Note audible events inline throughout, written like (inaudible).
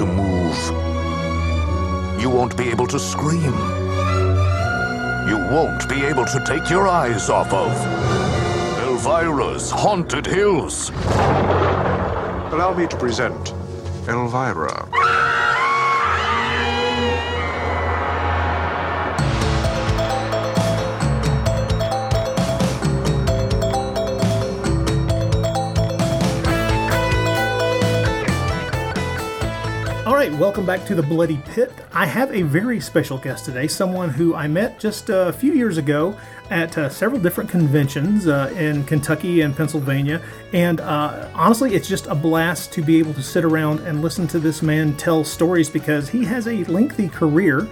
to move. You won't be able to scream. You won't be able to take your eyes off of Elvira's Haunted Hills. Allow me to present Elvira. Right, welcome back to the Bloody Pit. I have a very special guest today, someone who I met just a few years ago at uh, several different conventions uh, in Kentucky and Pennsylvania. And uh, honestly, it's just a blast to be able to sit around and listen to this man tell stories because he has a lengthy career.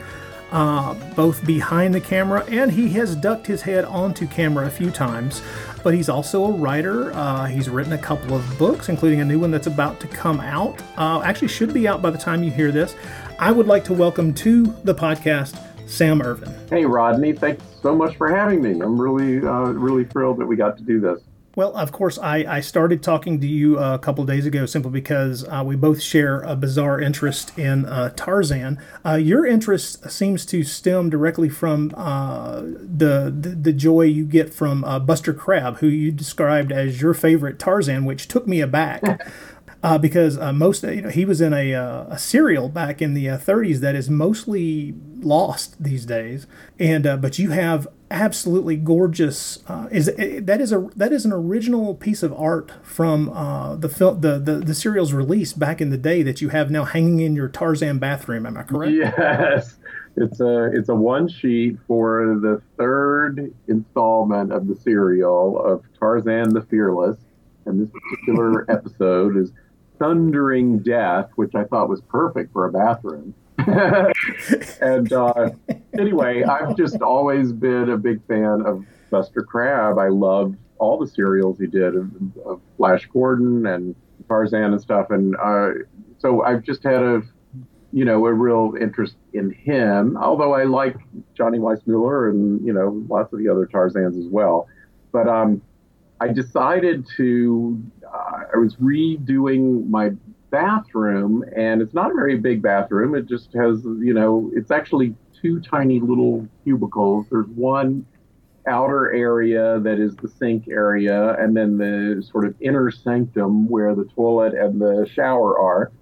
Uh, both behind the camera and he has ducked his head onto camera a few times. But he's also a writer. Uh, he's written a couple of books, including a new one that's about to come out. Uh, actually, should be out by the time you hear this. I would like to welcome to the podcast Sam Irvin. Hey, Rodney, thanks so much for having me. I'm really, uh, really thrilled that we got to do this. Well, of course, I, I started talking to you a couple days ago simply because uh, we both share a bizarre interest in uh, Tarzan. Uh, your interest seems to stem directly from uh, the, the, the joy you get from uh, Buster Crabbe, who you described as your favorite Tarzan, which took me aback. (laughs) Uh, because uh, most you know he was in a, uh, a serial back in the uh, 30s that is mostly lost these days, and uh, but you have absolutely gorgeous uh, is that is a that is an original piece of art from the film the, the the serial's release back in the day that you have now hanging in your Tarzan bathroom. Am I correct? Yes. It's a it's a one sheet for the third installment of the serial of Tarzan the Fearless, and this particular episode is thundering death, which I thought was perfect for a bathroom. (laughs) and uh, anyway, I've just always been a big fan of Buster Crabbe. I loved all the serials he did of, of Flash Gordon and Tarzan and stuff. And uh, so I've just had a, you know, a real interest in him. Although I like Johnny Weissmuller and you know lots of the other Tarzans as well. But um, I decided to, uh, I was redoing my bathroom, and it's not a very big bathroom. It just has, you know, it's actually two tiny little cubicles. There's one outer area that is the sink area, and then the sort of inner sanctum where the toilet and the shower are.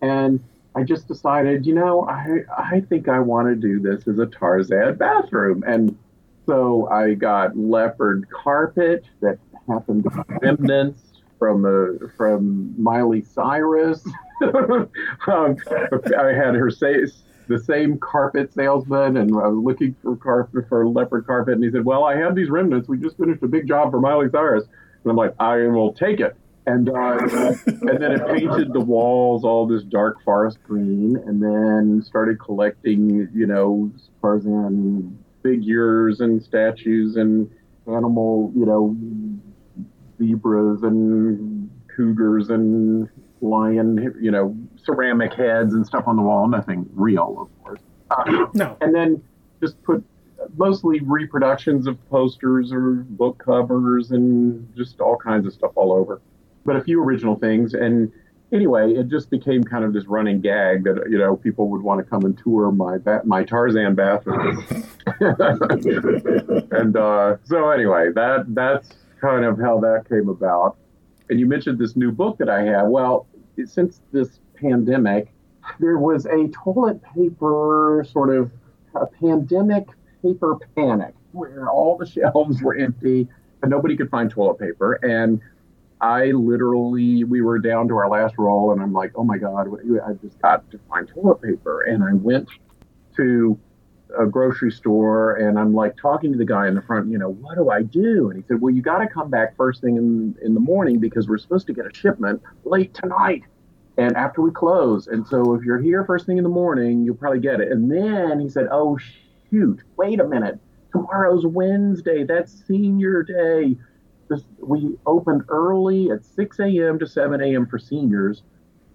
And I just decided, you know, I, I think I want to do this as a Tarzan bathroom. And so I got leopard carpet that happened to be remnants from uh, from Miley Cyrus. (laughs) um, I had her say the same carpet salesman, and I was looking for carpet for leopard carpet, and he said, "Well, I have these remnants. We just finished a big job for Miley Cyrus." And I'm like, "I will take it." And uh, and then it painted the walls all this dark forest green, and then started collecting, you know, Tarzan figures and statues and animal, you know, zebras and cougars and lion, you know, ceramic heads and stuff on the wall. Nothing real, of course. Uh, no. And then just put mostly reproductions of posters or book covers and just all kinds of stuff all over. But a few original things. And anyway, it just became kind of this running gag that you know people would want to come and tour my ba- my Tarzan bathroom. (laughs) and uh, so anyway, that that's kind of how that came about. And you mentioned this new book that I have. Well, since this pandemic, there was a toilet paper sort of a pandemic paper panic where all the (laughs) shelves were empty and nobody could find toilet paper. And I literally, we were down to our last roll, and I'm like, oh my God, I just got to find toilet paper. And I went to a grocery store and I'm like talking to the guy in the front, you know, what do I do? And he said, well, you got to come back first thing in, in the morning because we're supposed to get a shipment late tonight and after we close. And so if you're here first thing in the morning, you'll probably get it. And then he said, oh, shoot, wait a minute. Tomorrow's Wednesday. That's senior day. This, we opened early at 6 a.m. to 7 a.m. for seniors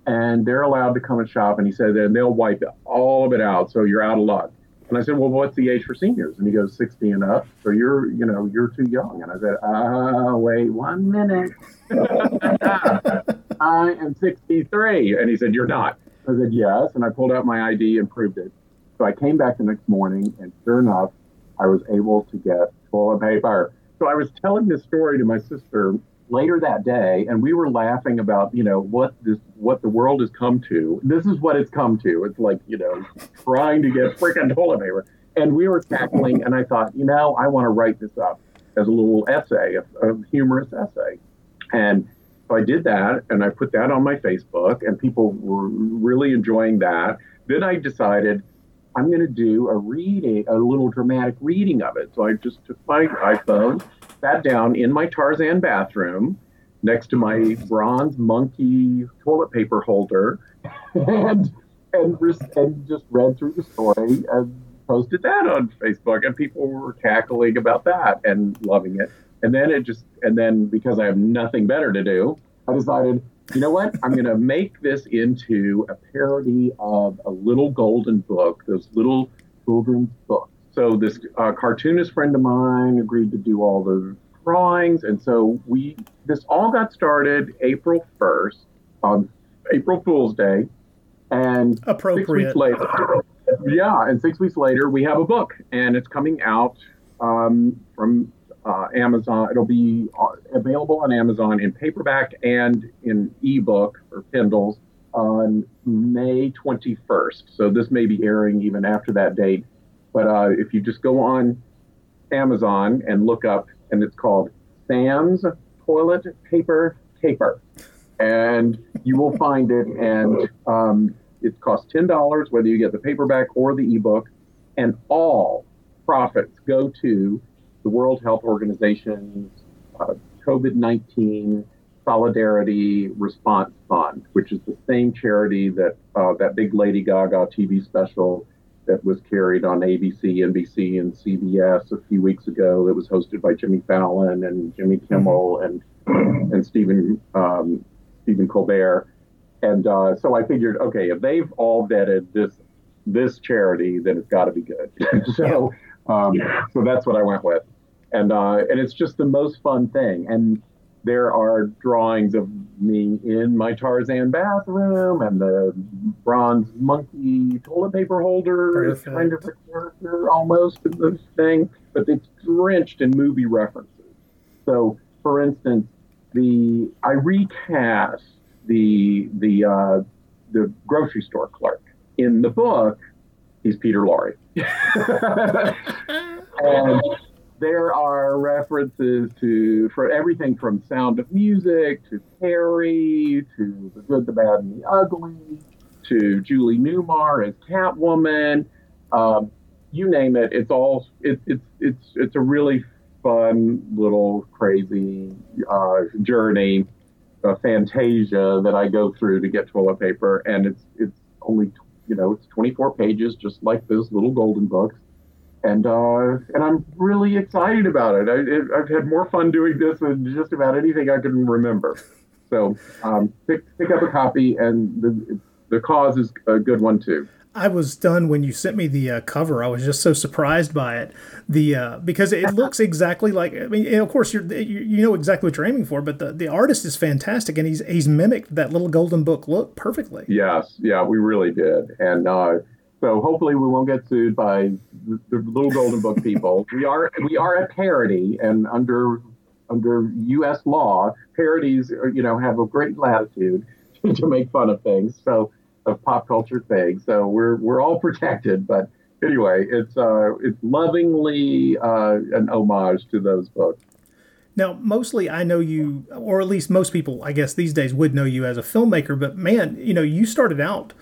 and they're allowed to come and shop. And he said, and they'll wipe all of it out. So you're out of luck. And I said, well, what's the age for seniors? And he goes, 60 and up. So you're, you know, you're too young. And I said, ah, wait one minute. (laughs) I am 63. And he said, you're not. I said yes, and I pulled out my ID and proved it. So I came back the next morning, and sure enough, I was able to get toilet paper. So I was telling this story to my sister later that day, and we were laughing about you know what this what the world has come to. This is what it's come to. It's like you know trying to get freaking toilet paper, and we were cackling. And I thought, you know, I want to write this up as a little essay, a, a humorous essay, and so I did that, and I put that on my Facebook, and people were really enjoying that. Then I decided I'm going to do a reading, a little dramatic reading of it. So I just took my iPhone, sat down in my Tarzan bathroom next to my bronze monkey toilet paper holder, and and, and just read through the story and posted that on Facebook, and people were cackling about that and loving it. And then it just, and then because I have nothing better to do, I decided, you know what? I'm going to make this into a parody of a little golden book, those little children's books. So this uh, cartoonist friend of mine agreed to do all the drawings, and so we this all got started April 1st on April Fool's Day, and appropriate. Six weeks later, yeah, and six weeks later we have a book, and it's coming out um, from uh, Amazon. It'll be uh, available on Amazon in paperback and in ebook or Kindles on May 21st. So this may be airing even after that date. But uh, if you just go on Amazon and look up, and it's called Sam's Toilet Paper Caper, and you will find it. And um, it costs ten dollars whether you get the paperback or the ebook, and all profits go to the World Health Organization's uh, COVID 19 Solidarity Response Fund, which is the same charity that uh, that big Lady Gaga TV special that was carried on ABC, NBC, and CBS a few weeks ago that was hosted by Jimmy Fallon and Jimmy Kimmel and and Stephen um, Stephen Colbert. And uh, so I figured, okay, if they've all vetted this this charity, then it's got to be good. (laughs) so um, so that's what I went with and uh, and it's just the most fun thing. And there are drawings of me in my Tarzan bathroom and the bronze monkey toilet paper holder is kind of a character almost in this thing, but it's drenched in movie references. So, for instance, the I recast the the uh, the grocery store clerk in the book. He's Peter Lorre. (laughs) (laughs) and there are references to for everything from Sound of Music to Carrie to The Good, the Bad, and the Ugly to Julie Newmar as Catwoman. Um, you name it. It's all it, it's it's it's a really fun little crazy uh, journey, a fantasia that I go through to get toilet paper, and it's it's only you know it's 24 pages, just like those little golden books and uh, and I'm really excited about it. I, have had more fun doing this than just about anything I can remember. So um, pick pick up a copy, and the the cause is a good one too. I was done when you sent me the uh, cover. I was just so surprised by it, the uh, because it looks exactly like. I mean, of course, you're you, you know exactly what you're aiming for, but the, the artist is fantastic, and he's he's mimicked that little golden book look perfectly. Yes, yeah, we really did, and uh, so hopefully we won't get sued by the, the little golden book people. we are we are a parody, and under under U.S. law, parodies you know have a great latitude (laughs) to make fun of things. So of pop culture things. So we're we're all protected, but anyway, it's uh, it's lovingly uh, an homage to those books. Now, mostly I know you, or at least most people, I guess these days would know you as a filmmaker. But man, you know, you started out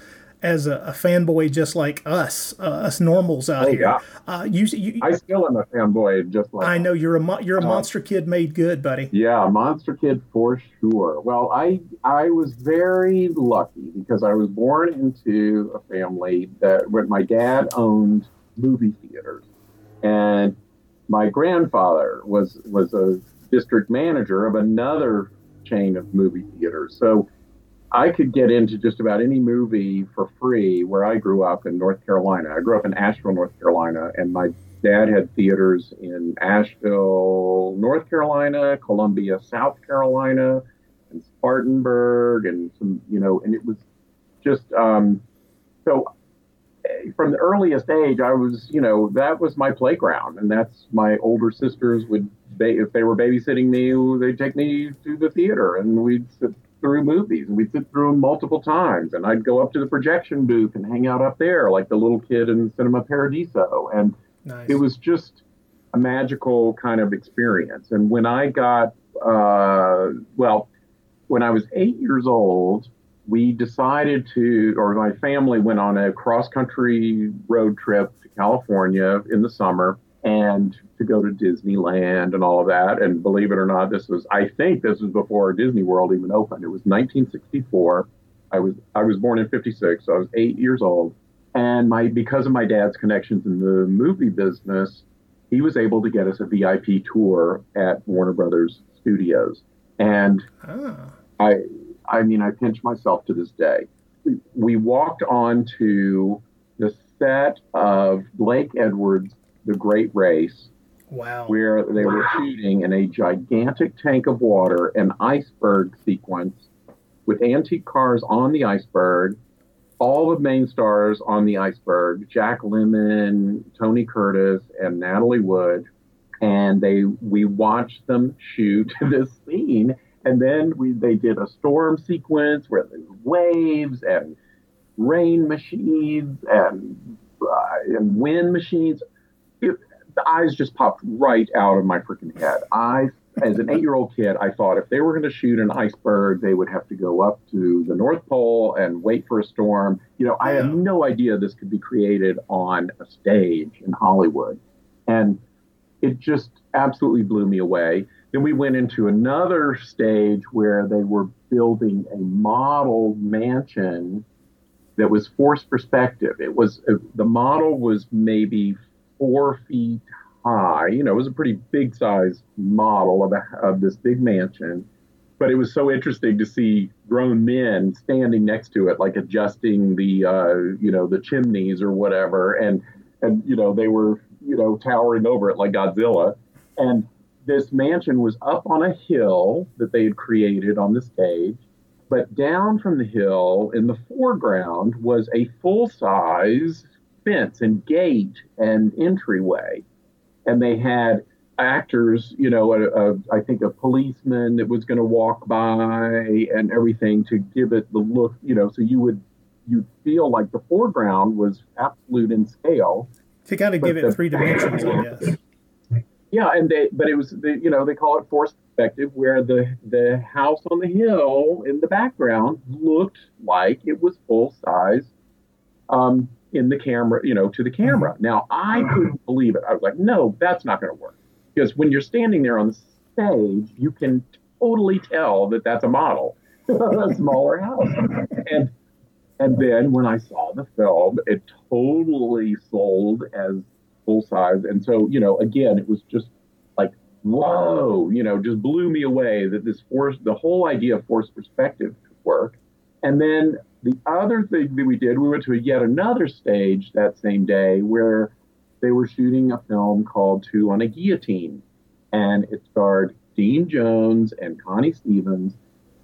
as a, a, fanboy just like us, uh, us normals out oh, here. Yeah. Uh, you, you, I still am a fanboy just like I know you're a mo- you're a uh, monster kid made good, buddy. Yeah, monster kid for sure. Well, I I was very lucky because I was born into a family that when my dad owned movie theaters, and my grandfather was was a district manager of another chain of movie theaters. So I could get into just about any movie for free where I grew up in North Carolina. I grew up in Asheville, North Carolina, and my dad had theaters in Asheville, North Carolina, Columbia, South Carolina, and Spartanburg, and some, you know, and it was just um, so eh, from the earliest age, I was, you know, that was my playground, and that's my older sisters would, ba- if they were babysitting me, they'd take me to the theater, and we'd sit through movies, and we'd sit through them multiple times, and I'd go up to the projection booth and hang out up there like the little kid in Cinema Paradiso, and Nice. it was just a magical kind of experience. And when I got, uh, well, when I was eight years old, we decided to, or my family went on a cross country road trip to California in the summer and to go to Disneyland and all of that. And believe it or not, this was, I think this was before Disney World even opened. It was 1964. I was, I was born in 56, so I was eight years old. And my, because of my dad's connections in the movie business, he was able to get us a VIP tour at Warner Brothers Studios. And ah, I, I mean, I pinch myself to this day. We, we walked onto the set of Blake Edwards' The Great Race, wow. where they were shooting in a gigantic tank of water an iceberg sequence with antique cars on the iceberg, all the main stars on the iceberg, Jack Lemmon, Tony Curtis, and Natalie Wood. And they we watched them shoot (laughs) this scene. And then we they did a storm sequence where there was waves and rain machines and uh, and wind machines. It, the eyes just popped right out of my freaking head. I, as an eight-year-old kid, I thought if they were going to shoot an iceberg, they would have to go up to the North Pole and wait for a storm. You know, I had no idea this could be created on a stage in Hollywood, and it just absolutely blew me away. Then we went into another stage where they were building a model mansion that was forced perspective. It was uh, the model was maybe four feet high. You know, it was a pretty big size model of, a, of this big mansion. But it was so interesting to see grown men standing next to it, like adjusting the, uh, you know, the chimneys or whatever, and and you know they were, you know, towering over it like Godzilla. And this mansion was up on a hill that they had created on the stage. But down from the hill in the foreground was a full size fence and gate and entryway. And they had actors, you know, a, a, I think a policeman that was going to walk by and everything to give it the look, you know, so you would you feel like the foreground was absolute in scale. To kind of give it the- three dimensions, I guess. Yeah, and they but it was the you know they call it forced perspective where the the house on the hill in the background looked like it was full size um in the camera you know to the camera. Mm-hmm. Now I mm-hmm. couldn't believe it. I was like, no, that's not going to work because when you're standing there on the stage, you can totally tell that that's a model, (laughs) a smaller house, and and then when I saw the film, it totally sold as full size. And so, you know, again, it was just like, whoa, you know, just blew me away that this force, the whole idea of forced perspective could work. And then the other thing that we did, we went to yet another stage that same day where they were shooting a film called Two on a Guillotine. And it starred Dean Jones and Connie Stevens.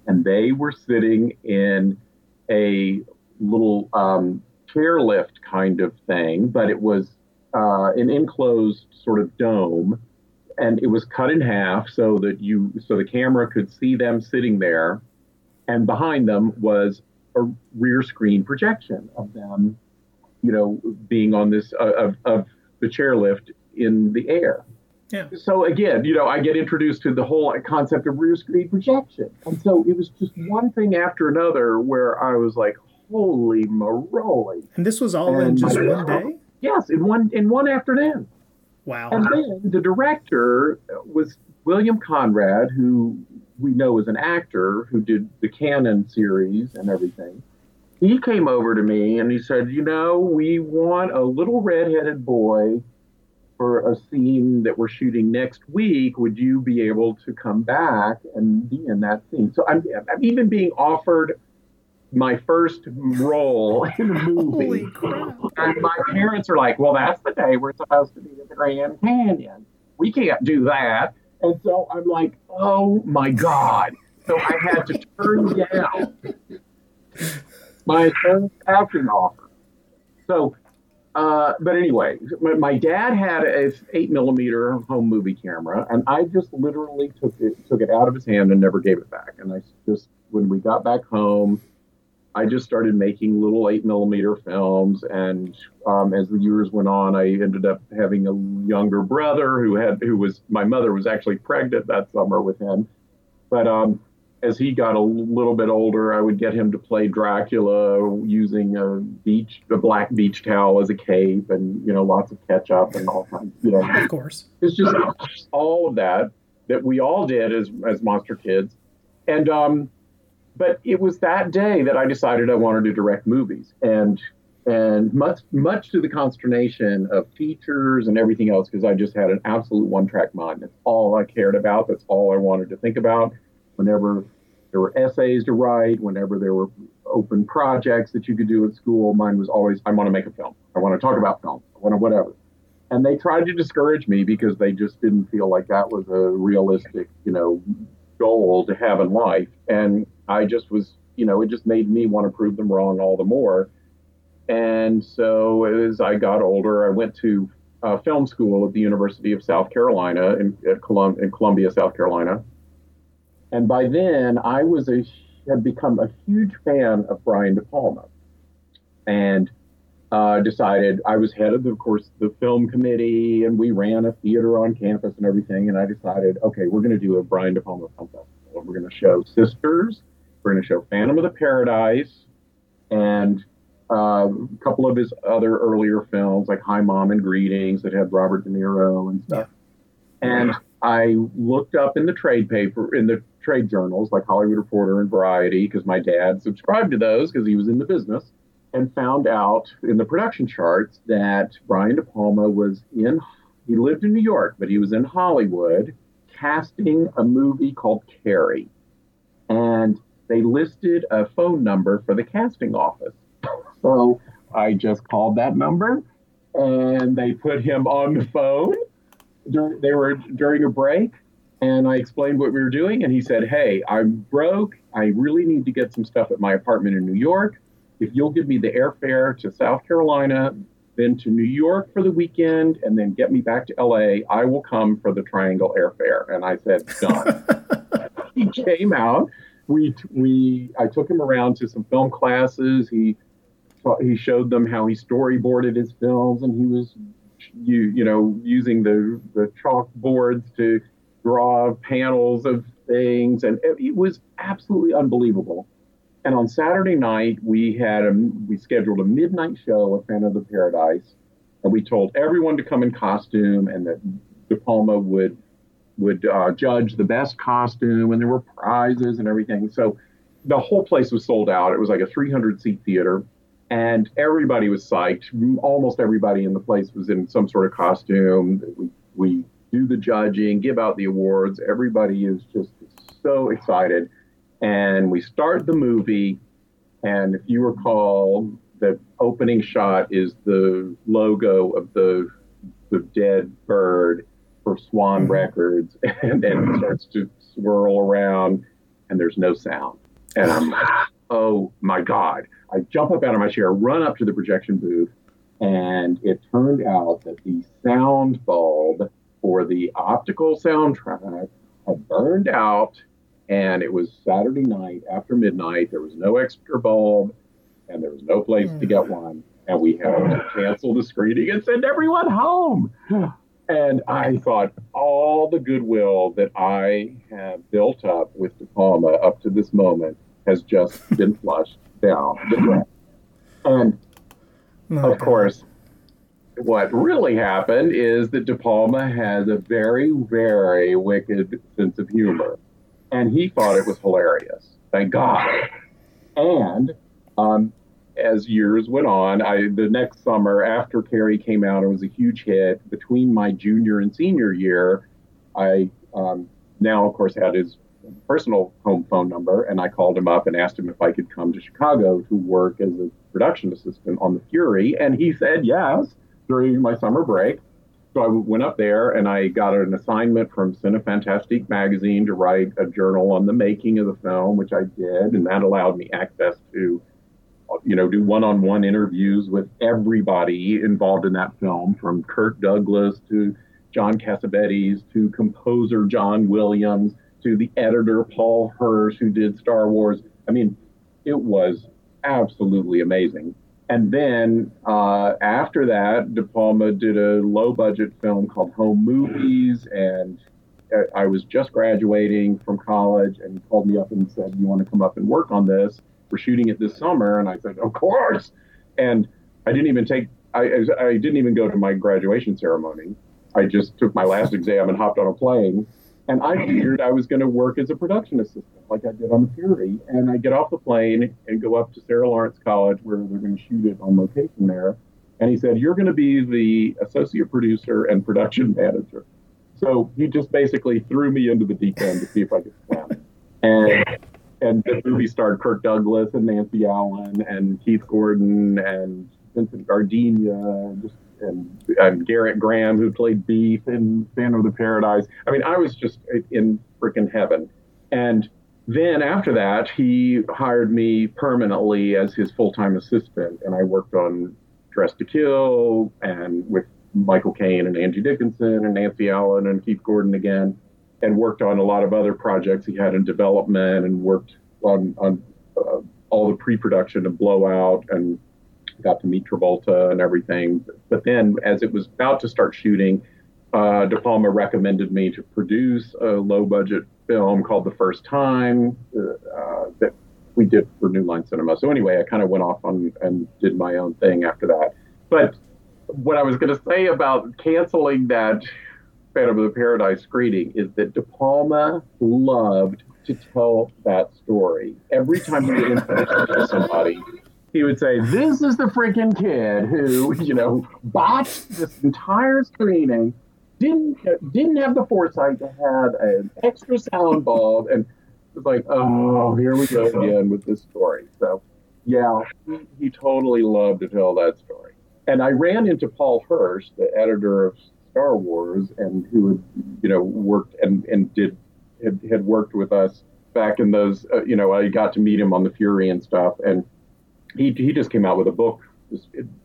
And they were sitting in a little um, chairlift kind of thing, but it was uh, an enclosed sort of dome, and it was cut in half so that you so the camera could see them sitting there, and behind them was a rear screen projection of them, you know, being on this uh, of of the chairlift in the air. Yeah. So again, you know, I get introduced to the whole concept of rear screen projection, and so it was just one thing after another where I was like, "Holy moly!" And this was all in just one day? Yes, in one in one afternoon. Wow. And then the director was William Conrad, who we know as an actor who did the Cannon series and everything. He came over to me and he said, You know, we want a little redheaded boy for a scene that we're shooting next week. Would you be able to come back and be in that scene? So I'm, I'm even being offered my first role (laughs) in a movie. Holy crap. And my parents are like, well, that's the day we're supposed to be at the Grand Canyon. We can't do that. And so I'm like, oh my God. So I had to turn down my acting offer. So, uh, but anyway, my, my dad had a eight millimeter home movie camera, and I just literally took it took it out of his hand and never gave it back. And I just when we got back home, I just started making little eight millimeter films, and um, as the years went on, I ended up having a younger brother who had who was my mother was actually pregnant that summer with him, but um, as he got a little bit older, I would get him to play Dracula using a beach, a black beach towel as a cape, and you know, lots of ketchup and all kinds. You know, of course, it's just all of that that we all did as as monster kids, and um, but it was that day that I decided I wanted to direct movies, and and much much to the consternation of teachers and everything else, because I just had an absolute one track mind. That's all I cared about. That's all I wanted to think about whenever there were essays to write, whenever there were open projects that you could do at school, mine was always, I want to make a film. I want to talk about film. I want to whatever. And they tried to discourage me because they just didn't feel like that was a realistic, you know, goal to have in life. And I just was, you know, it just made me want to prove them wrong all the more. And so as I got older, I went to uh, film school at the University of South Carolina in, Colum- in Columbia, South Carolina and by then, I was a had become a huge fan of Brian De Palma, and uh, decided I was head of, the, of course, the film committee, and we ran a theater on campus and everything. And I decided, okay, we're going to do a Brian De Palma film festival. We're going to show Sisters. To show Phantom of the Paradise, and uh, a couple of his other earlier films like Hi Mom and Greetings that had Robert De Niro and stuff. Yeah. And I looked up in the trade paper in the trade journals like Hollywood Reporter and Variety because my dad subscribed to those because he was in the business and found out in the production charts that Brian De Palma was in, he lived in New York, but he was in Hollywood casting a movie called Carrie. And they listed a phone number for the casting office. So I just called that number and they put him on the phone. They were during a break and I explained what we were doing, and he said, Hey, I'm broke. I really need to get some stuff at my apartment in New York. If you'll give me the airfare to South Carolina, then to New York for the weekend, and then get me back to LA, I will come for the Triangle airfare. And I said, Done. (laughs) he came out. We, we, I took him around to some film classes. He, he showed them how he storyboarded his films, and he was, you, you know, using the the chalkboards to draw panels of things, and it, it was absolutely unbelievable. And on Saturday night, we had a, we scheduled a midnight show of Phantom of the Paradise, and we told everyone to come in costume, and that De Palma would would uh, judge the best costume, and there were prizes and everything. So the whole place was sold out. It was like a 300 seat theater, and everybody was psyched. Almost everybody in the place was in some sort of costume. We we do the judging, give out the awards. Everybody is just so excited. And we start the movie. And if you recall, the opening shot is the logo of the, the dead bird for Swan mm-hmm. Records. (laughs) And then it starts to swirl around, and there's no sound. And I'm like, (laughs) oh my God. I jump up out of my chair, run up to the projection booth, and it turned out that the sound bulb for the optical soundtrack had burned out, and it was Saturday night after midnight. There was no extra bulb, and there was no place mm. to get hmm. one. And we had to cancel the screening and send everyone home. (laughs) And I thought all the goodwill that I have built up with De Palma up to this moment has just been flushed down the drain. And of course, what really happened is that De Palma has a very, very wicked sense of humor, and he thought it was hilarious. Thank God. And um, as years went on, I the next summer after Carrie came out, it was a huge hit. Between my junior and senior year, I um, now, of course, had his personal home phone number, and I called him up and asked him if I could come to Chicago to work as a production assistant on The Fury, and he said yes during my summer break. So I went up there and I got an assignment from Cinefantastique magazine to write a journal on the making of the film, which I did, and that allowed me access to you know, do one-on-one interviews with everybody involved in that film, from Kirk Douglas to John Cassavetes to composer John Williams to the editor Paul Hirsch, who did Star Wars. I mean, it was absolutely amazing. And then uh, after that, De Palma did a low budget film called Home Movies. And I was just graduating from college and he called me up and said, You want to come up and work on this? We're shooting it this summer. And I said, Of course. And I didn't even take, I, I didn't even go to my graduation ceremony. I just took my last exam and hopped on a plane and I figured I was going to work as a production assistant, like I did on The Fury. And I get off the plane and go up to Sarah Lawrence College, where they're going to shoot it on location there. And he said, You're going to be the associate producer and production manager. So he just basically threw me into the deep end to see if I could swim. And and the movie starred Kirk Douglas and Nancy Allen and Keith Gordon and Vincent Gardenia, just and, and Gerrit Graham, who played Beef in Phantom of the Paradise. I mean, I was just in freaking heaven. And then after that, he hired me permanently as his full time assistant, and I worked on Dressed to Kill and with Michael Caine and Angie Dickinson and Nancy Allen and Keith Gordon again, and worked on a lot of other projects he had in development and worked on, on uh, all the pre production of Blowout and got to meet Travolta and everything. But then, as it was about to start shooting, uh, De Palma recommended me to produce a low budget film called The First Time uh, that we did for New Line Cinema. So, anyway, I kind of went off on and did my own thing after that. But what I was going to say about canceling that Phantom of the Paradise screening is that De Palma loved to tell that story. Every time he would introduce somebody, he would say, "This is the freaking kid who, you know, botched this entire screening, didn't didn't have the foresight to have an extra sound bulb, and it's like, oh, here we go again with this story." So, yeah, he, he totally loved to tell that story. And I ran into Paul Hirsch, the editor of Star Wars, and who had, you know, worked and and did had, had worked with us back in those, uh, you know, I got to meet him on the Fury and stuff, and he, he just came out with a book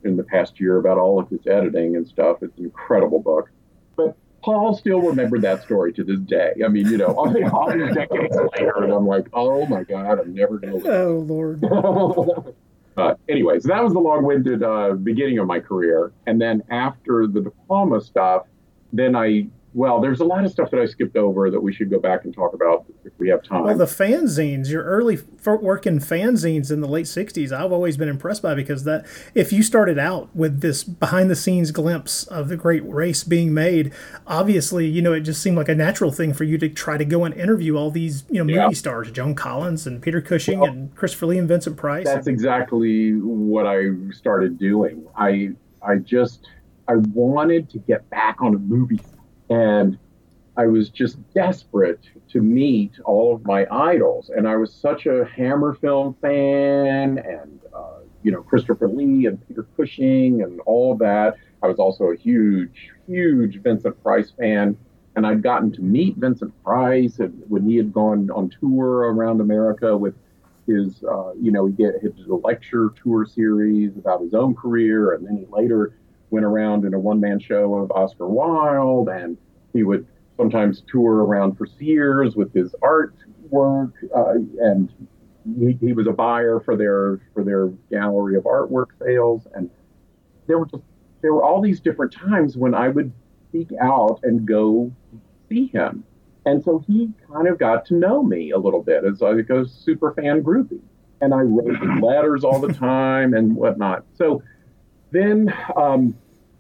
in the past year about all of his editing and stuff. It's an incredible book. But Paul still remembered that story to this day. I mean, you know, all these decades later, and I'm like, oh my God, I'm never going to. Oh, Lord. (laughs) uh, anyway, so that was the long winded uh, beginning of my career. And then after the De Palma stuff, then I well, there's a lot of stuff that I skipped over that we should go back and talk about if we have time. Well, the fanzines, your early working fanzines in the late '60s, I've always been impressed by because that if you started out with this behind-the-scenes glimpse of the great race being made, obviously, you know, it just seemed like a natural thing for you to try to go and interview all these, you know, movie yeah. stars, Joan Collins and Peter Cushing well, and Christopher Lee and Vincent Price. That's exactly what I started doing. I I just I wanted to get back on a movie and I was just desperate to meet all of my idols. And I was such a Hammer film fan and, uh, you know, Christopher Lee and Peter Cushing and all that. I was also a huge, huge Vincent Price fan. And I'd gotten to meet Vincent Price when he had gone on tour around America with his, uh, you know, he did his lecture tour series about his own career. And then he later went around in a one man show of Oscar Wilde, and he would sometimes tour around for Sears with his artwork, uh, and he, he was a buyer for their for their gallery of artwork sales, and there were just there were all these different times when I would seek out and go see him, and so he kind of got to know me a little bit as like a super fan groupie, and I wrote letters all the time and whatnot. So then um,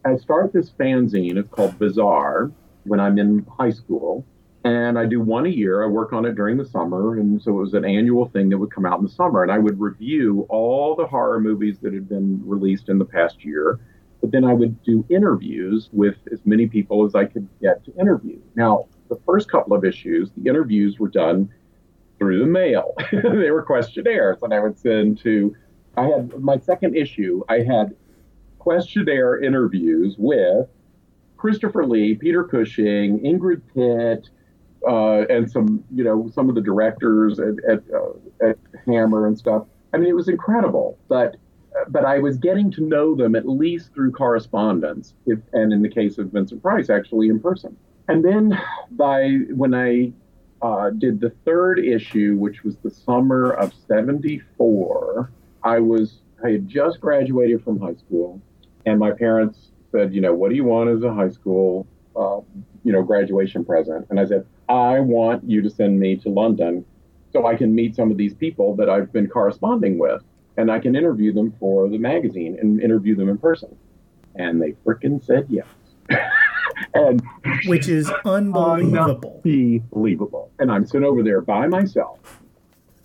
I start this fanzine. It's called Bizarre when I'm in high school. And I do one a year. I work on it during the summer. And so it was an annual thing that would come out in the summer. And I would review all the horror movies that had been released in the past year. But then I would do interviews with as many people as I could get to interview. Now, the first couple of issues, the interviews were done through the mail. (laughs) they were questionnaires. And I would send to, I had my second issue, I had questionnaire interviews with Christopher Lee, Peter Cushing, Ingrid Pitt, uh, and some, you know, some of the directors at, at, uh, at, Hammer and stuff. I mean, it was incredible. But but I was getting to know them at least through correspondence, if, and in the case of Vincent Price, actually in person. And then by when I uh, did the third issue, which was the summer of '74, I was I had just graduated from high school, and my parents said, you know, what do you want as a high school, uh, you know, graduation present? And I said, I want you to send me to London so I can meet some of these people that I've been corresponding with and I can interview them for the magazine and interview them in person. And they freaking said yes. (laughs) and which is (laughs) unbelievable. Unbelievable. And I'm sitting over there by myself,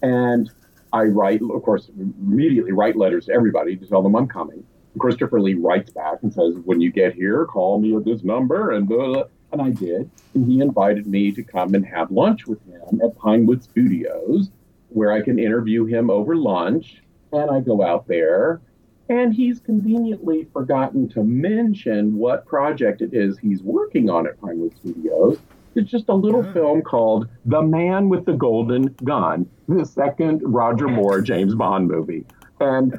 and I write, of course, immediately write letters to everybody to tell them I'm coming. Christopher Lee writes back and says, "When you get here, call me at this number." And blah, blah. and I did, and he invited me to come and have lunch with him at Pinewood Studios, where I can interview him over lunch and I go out there, and he's conveniently forgotten to mention what project it is he's working on at Pinewood Studios. It's just a little yeah. film called The Man with the Golden Gun, the second Roger Moore James Bond movie. And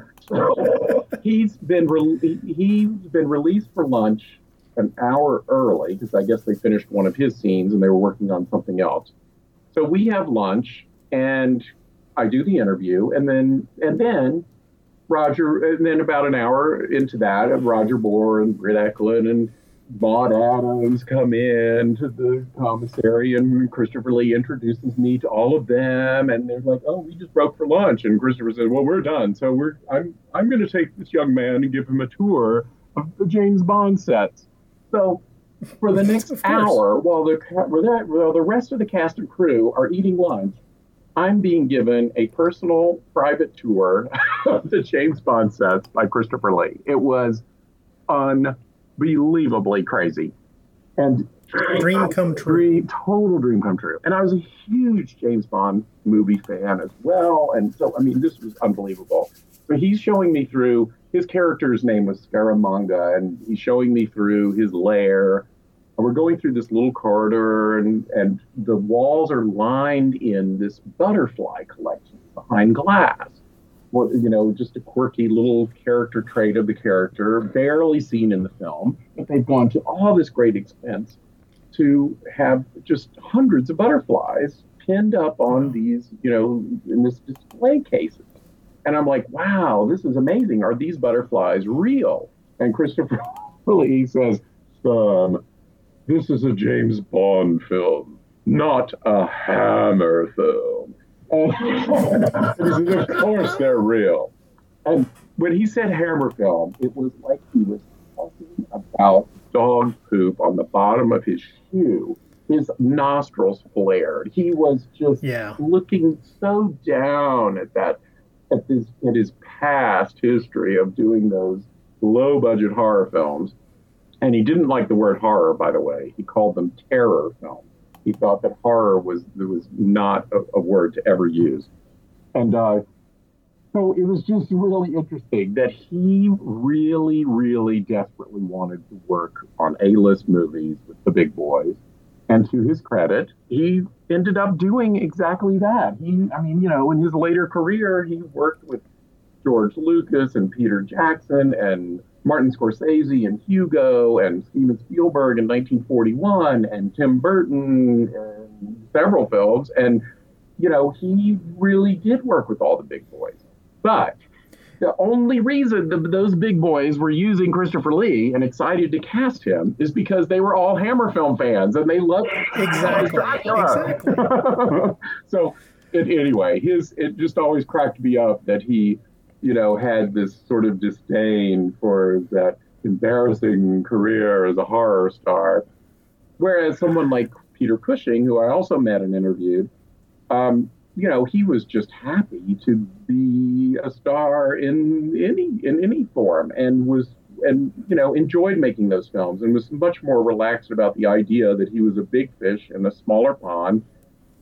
he's been re- he's been released for lunch an hour early because I guess they finished one of his scenes and they were working on something else. So we have lunch and I do the interview, and then and then Roger, and then about an hour into that, Roger Moore and Britt Ekland and Maud Adams come in to the commissary, and Christopher Lee introduces me to all of them, and they're like, "Oh, we just broke for lunch," and Christopher says, "Well, we're done, so we're I'm I'm going to take this young man and give him a tour of the James Bond sets." So for the next (laughs) hour, while the while the rest of the cast and crew are eating lunch, I'm being given a personal private tour (laughs) of the James Bond sets by Christopher Lee. It was unbelievably crazy. And dream (laughs) come true. Total dream come true. And I was a huge James Bond movie fan as well. And so, I mean, this was unbelievable. So he's showing me through his character's name was Scaramanga, and he's showing me through his lair and we're going through this little corridor, and, and the walls are lined in this butterfly collection behind glass. Well, you know, just a quirky little character trait of the character, barely seen in the film, but they've gone to all this great expense to have just hundreds of butterflies pinned up on these, you know, in this display cases. And I'm like, wow, this is amazing. Are these butterflies real? And Christopher (laughs) Lee says, son, this is a James Bond film, not a Hammer film. Of course they're real. And when he said Hammer film, it was like he was talking about dog poop on the bottom of his shoe. His nostrils flared. He was just yeah. looking so down at that, at his, at his past history of doing those low budget horror films and he didn't like the word horror, by the way. He called them terror films. He thought that horror was was not a, a word to ever use. And uh, so it was just really interesting that he really, really desperately wanted to work on A-list movies with the big boys. And to his credit, he ended up doing exactly that. He, I mean, you know, in his later career, he worked with George Lucas and Peter Jackson and Martin Scorsese and Hugo and Steven Spielberg in 1941 and Tim Burton and several films. And, you know, he really did work with all the big boys. But the only reason the, those big boys were using Christopher Lee and excited to cast him is because they were all Hammer film fans and they loved (laughs) exactly. exactly. (laughs) so it, anyway, his it just always cracked me up that he you know, had this sort of disdain for that embarrassing career as a horror star. Whereas someone like Peter Cushing, who I also met and interviewed, um, you know, he was just happy to be a star in any in any form, and was and you know enjoyed making those films, and was much more relaxed about the idea that he was a big fish in a smaller pond,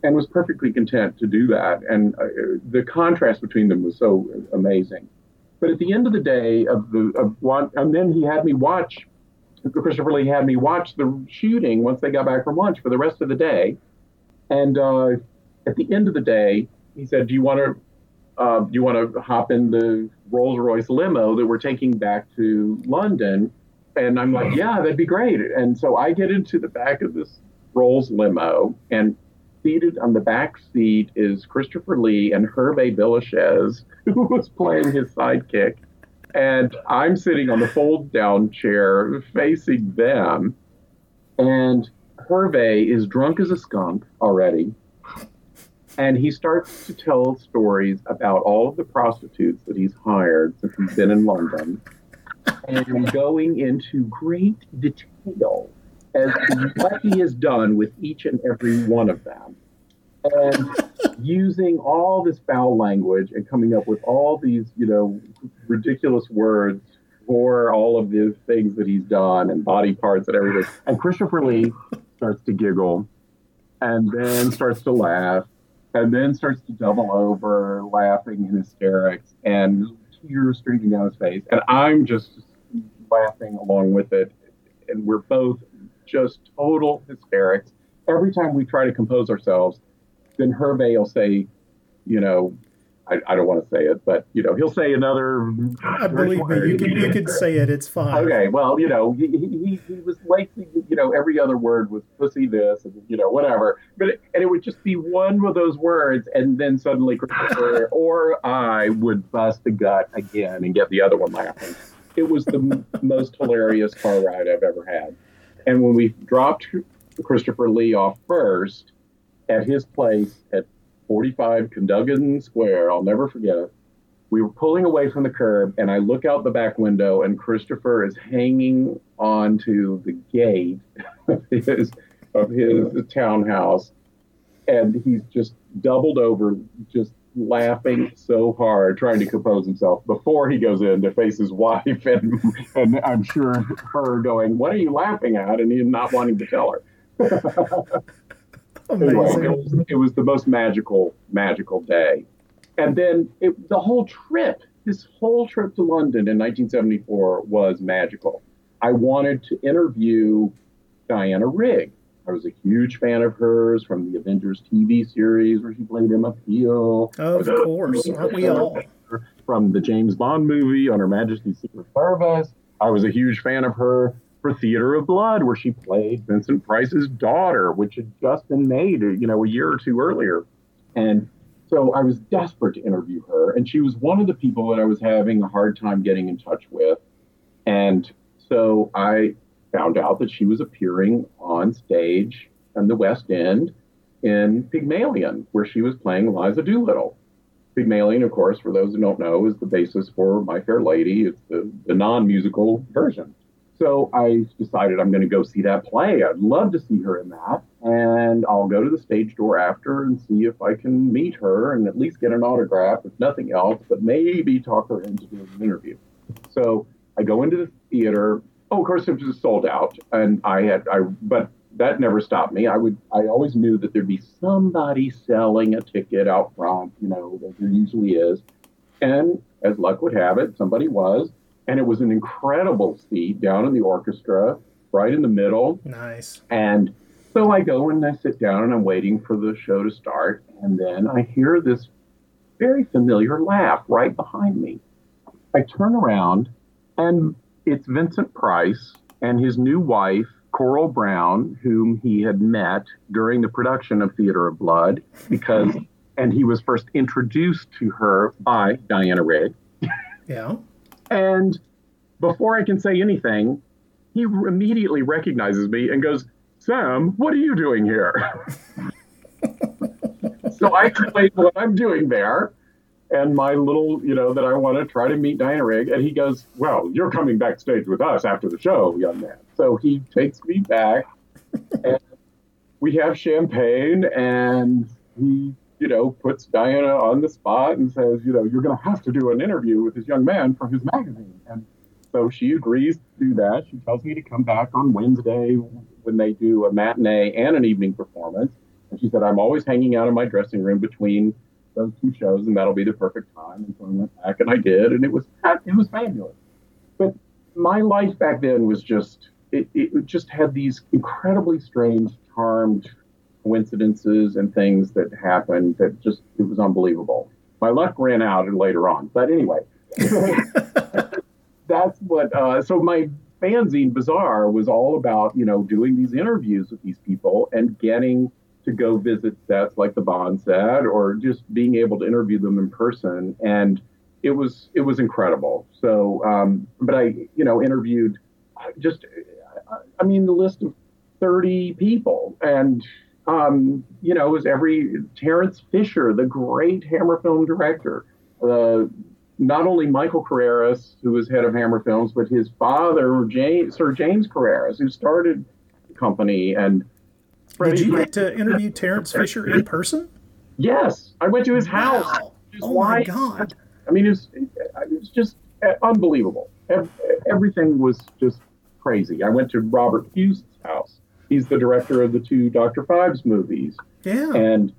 and was perfectly content to do that. And uh, the contrast between them was so amazing. But at the end of the day, of the of one, and then he had me watch. Christopher Lee had me watch the shooting once they got back from lunch for the rest of the day. And uh, at the end of the day, he said, "Do you want to uh, you want to hop in the Rolls Royce limo that we're taking back to London? And I'm like, yeah, that'd be great. And so I get into the back of this Rolls limo, and seated on the back seat is Christopher Lee and Hervé Villechaize, (laughs) who was playing his sidekick. And I'm sitting on the fold down chair facing them. And Hervé is drunk as a skunk already. And he starts to tell stories about all of the prostitutes that he's hired since he's been in London and going into great detail as what he has done with each and every one of them. And using all this foul language and coming up with all these, you know, ridiculous words for all of the things that he's done and body parts and everything. And Christopher Lee starts to giggle and then starts to laugh and then starts to double over, laughing in hysterics and tears streaming down his face. And I'm just laughing along with it. And we're both just total hysterics. Every time we try to compose ourselves, then Hervé will say, you know, I, I don't want to say it, but you know, he'll say another. I believe me, you can you can say it. It's fine. Okay, well, you know, he, he, he was wasting, you know, every other word was pussy this and you know whatever, but it, and it would just be one of those words, and then suddenly Christopher (laughs) or I would bust the gut again and get the other one laughing. It was the m- most hilarious car ride I've ever had, and when we dropped Christopher Lee off first at his place at 45 Cadogan Square. I'll never forget it. We were pulling away from the curb, and I look out the back window, and Christopher is hanging onto the gate (laughs) of his, of his townhouse, and he's just doubled over, just laughing so hard, trying to compose himself before he goes in to face his wife, and, and I'm sure her going, "What are you laughing at?" and he's not wanting to tell her. anyway, it was, it was the most magical, magical day. And then it, the whole trip, this whole trip to London in 1974 was magical. I wanted to interview Diana Rigg. I was a huge fan of hers from the Avengers TV series where she played Emma Peel. Of course, aren't we all? From the James Bond movie on Her Majesty's Secret Service. I was a huge fan of her for Theater of Blood, where she played Vincent Price's daughter, which had just been made, you know, a year or two earlier. And so I was desperate to interview her, and she was one of the people that I was having a hard time getting in touch with. And so I found out that she was appearing on stage in the West End in Pygmalion, where she was playing Eliza Doolittle. Pygmalion, of course, for those who don't know, is the basis for My Fair Lady. It's the, the non musical version. So I decided I'm going to go see that play. I'd love to see her in that. And I'll go to the stage door after and see if I can meet her and at least get an autograph, if nothing else, but maybe talk her into doing an interview. So I go into the theater. Oh, of course, it was sold out. And I had, I, but that never stopped me. I would, I always knew that there'd be somebody selling a ticket out front, you know, as there usually is. And as luck would have it, somebody was and it was an incredible seat down in the orchestra, right in the middle. Nice. And so I go and I sit down and I'm waiting for the show to start, and then I hear this very familiar laugh right behind me. I turn around, and it's Vincent Price and his new wife, Coral Browne, whom he had met during the production of Theater of Blood, because, (laughs) and he was first introduced to her by Diana Rigg. Yeah. And before I can say anything, he immediately recognizes me and goes, Sam, what are you doing here? (laughs) so I explain what I'm doing there and my little, you know, that I want to try to meet Diana Rigg. And he goes, Well, you're coming backstage with us after the show, young man. So he takes me back (laughs) and we have champagne and he you know, puts Diana on the spot and says, you know, you're going to have to do an interview with this young man from his magazine. And so she agrees to do that. She tells me to come back on Wednesday when they do a matinee and an evening performance. And she said, I'm always hanging out in my dressing room between those two shows, and that'll be the perfect time. And so I went back and I did, and it was it was fabulous. But my life back then was just it, it just had these incredibly strange, charmed coincidences and things that happened that just it was unbelievable. My luck ran out later on, but anyway, (laughs) that's what. Uh, so my fanzine Bizarre was all about you know doing these interviews with these people and getting to go visit sets like the Bond set or just being able to interview them in person. And it was it was incredible. So um, but I you know interviewed just I mean the list of 30 people. And um, you know it was every Terence Fisher the great Hammer film director uh, not only Michael Carreras, who was head of Hammer Films, but his father, James, Sir James Carreras, who started the company. And did you get to interview Terence (laughs) Fisher in person? Yes, I went to his house. Wow. Oh my God! I mean, it was, just unbelievable. Everything was just crazy. I went to Robert Fuest's house. He's the director of the two Doctor Phibes movies. Yeah. And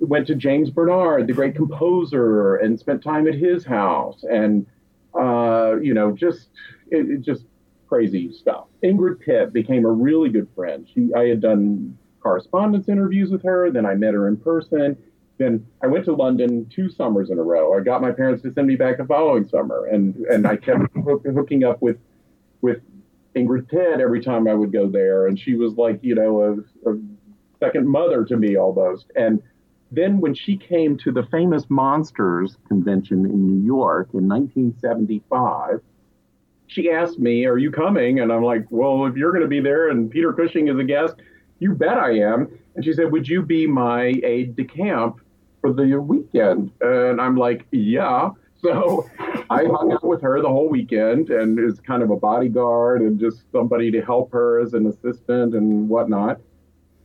went to James Bernard, the great composer, and spent time at his house, and uh, you know, just it, it, just crazy stuff. Ingrid Pitt became a really good friend. She, I had done correspondence interviews with her. Then I met her in person. Then I went to London two summers in a row. I got my parents to send me back the following summer, and and I kept (laughs) hook, hooking up with with Ingrid Pitt every time I would go there, and she was like you know a, a second mother to me almost, and then when she came to the famous Monsters convention in New York in 1975, she asked me, Are you coming? And I'm like, Well, if you're going to be there and Peter Cushing is a guest, you bet I am. And she said, Would you be my aide de camp for the weekend? And I'm like, Yeah. (laughs) So I hung out with her the whole weekend and is kind of a bodyguard and just somebody to help her as an assistant and whatnot.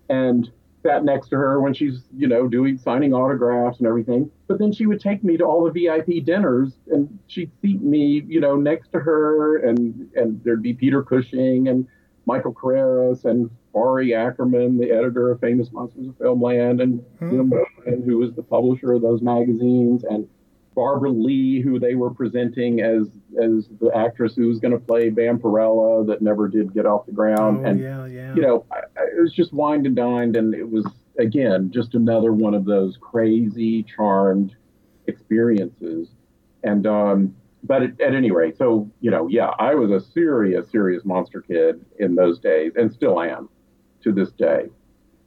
And sat next to her when she's, you know, doing signing autographs and everything. But then she would take me to all the VIP dinners and she'd seat me, you know, next to her and and there'd be Peter Cushing and Michael Carreras and Forry Ackerman, the editor of Famous Monsters of Filmland, and hmm. Jim who was the publisher of those magazines, and Barbara Leigh, who they were presenting as as the actress who was going to play Vampirella that never did get off the ground. Oh, and yeah, yeah. you know, I, I, it was just wined and dined, and it was again just another one of those crazy, charmed experiences. And um, but at, at any rate, so you know, yeah, I was a serious, serious monster kid in those days, and still am to this day.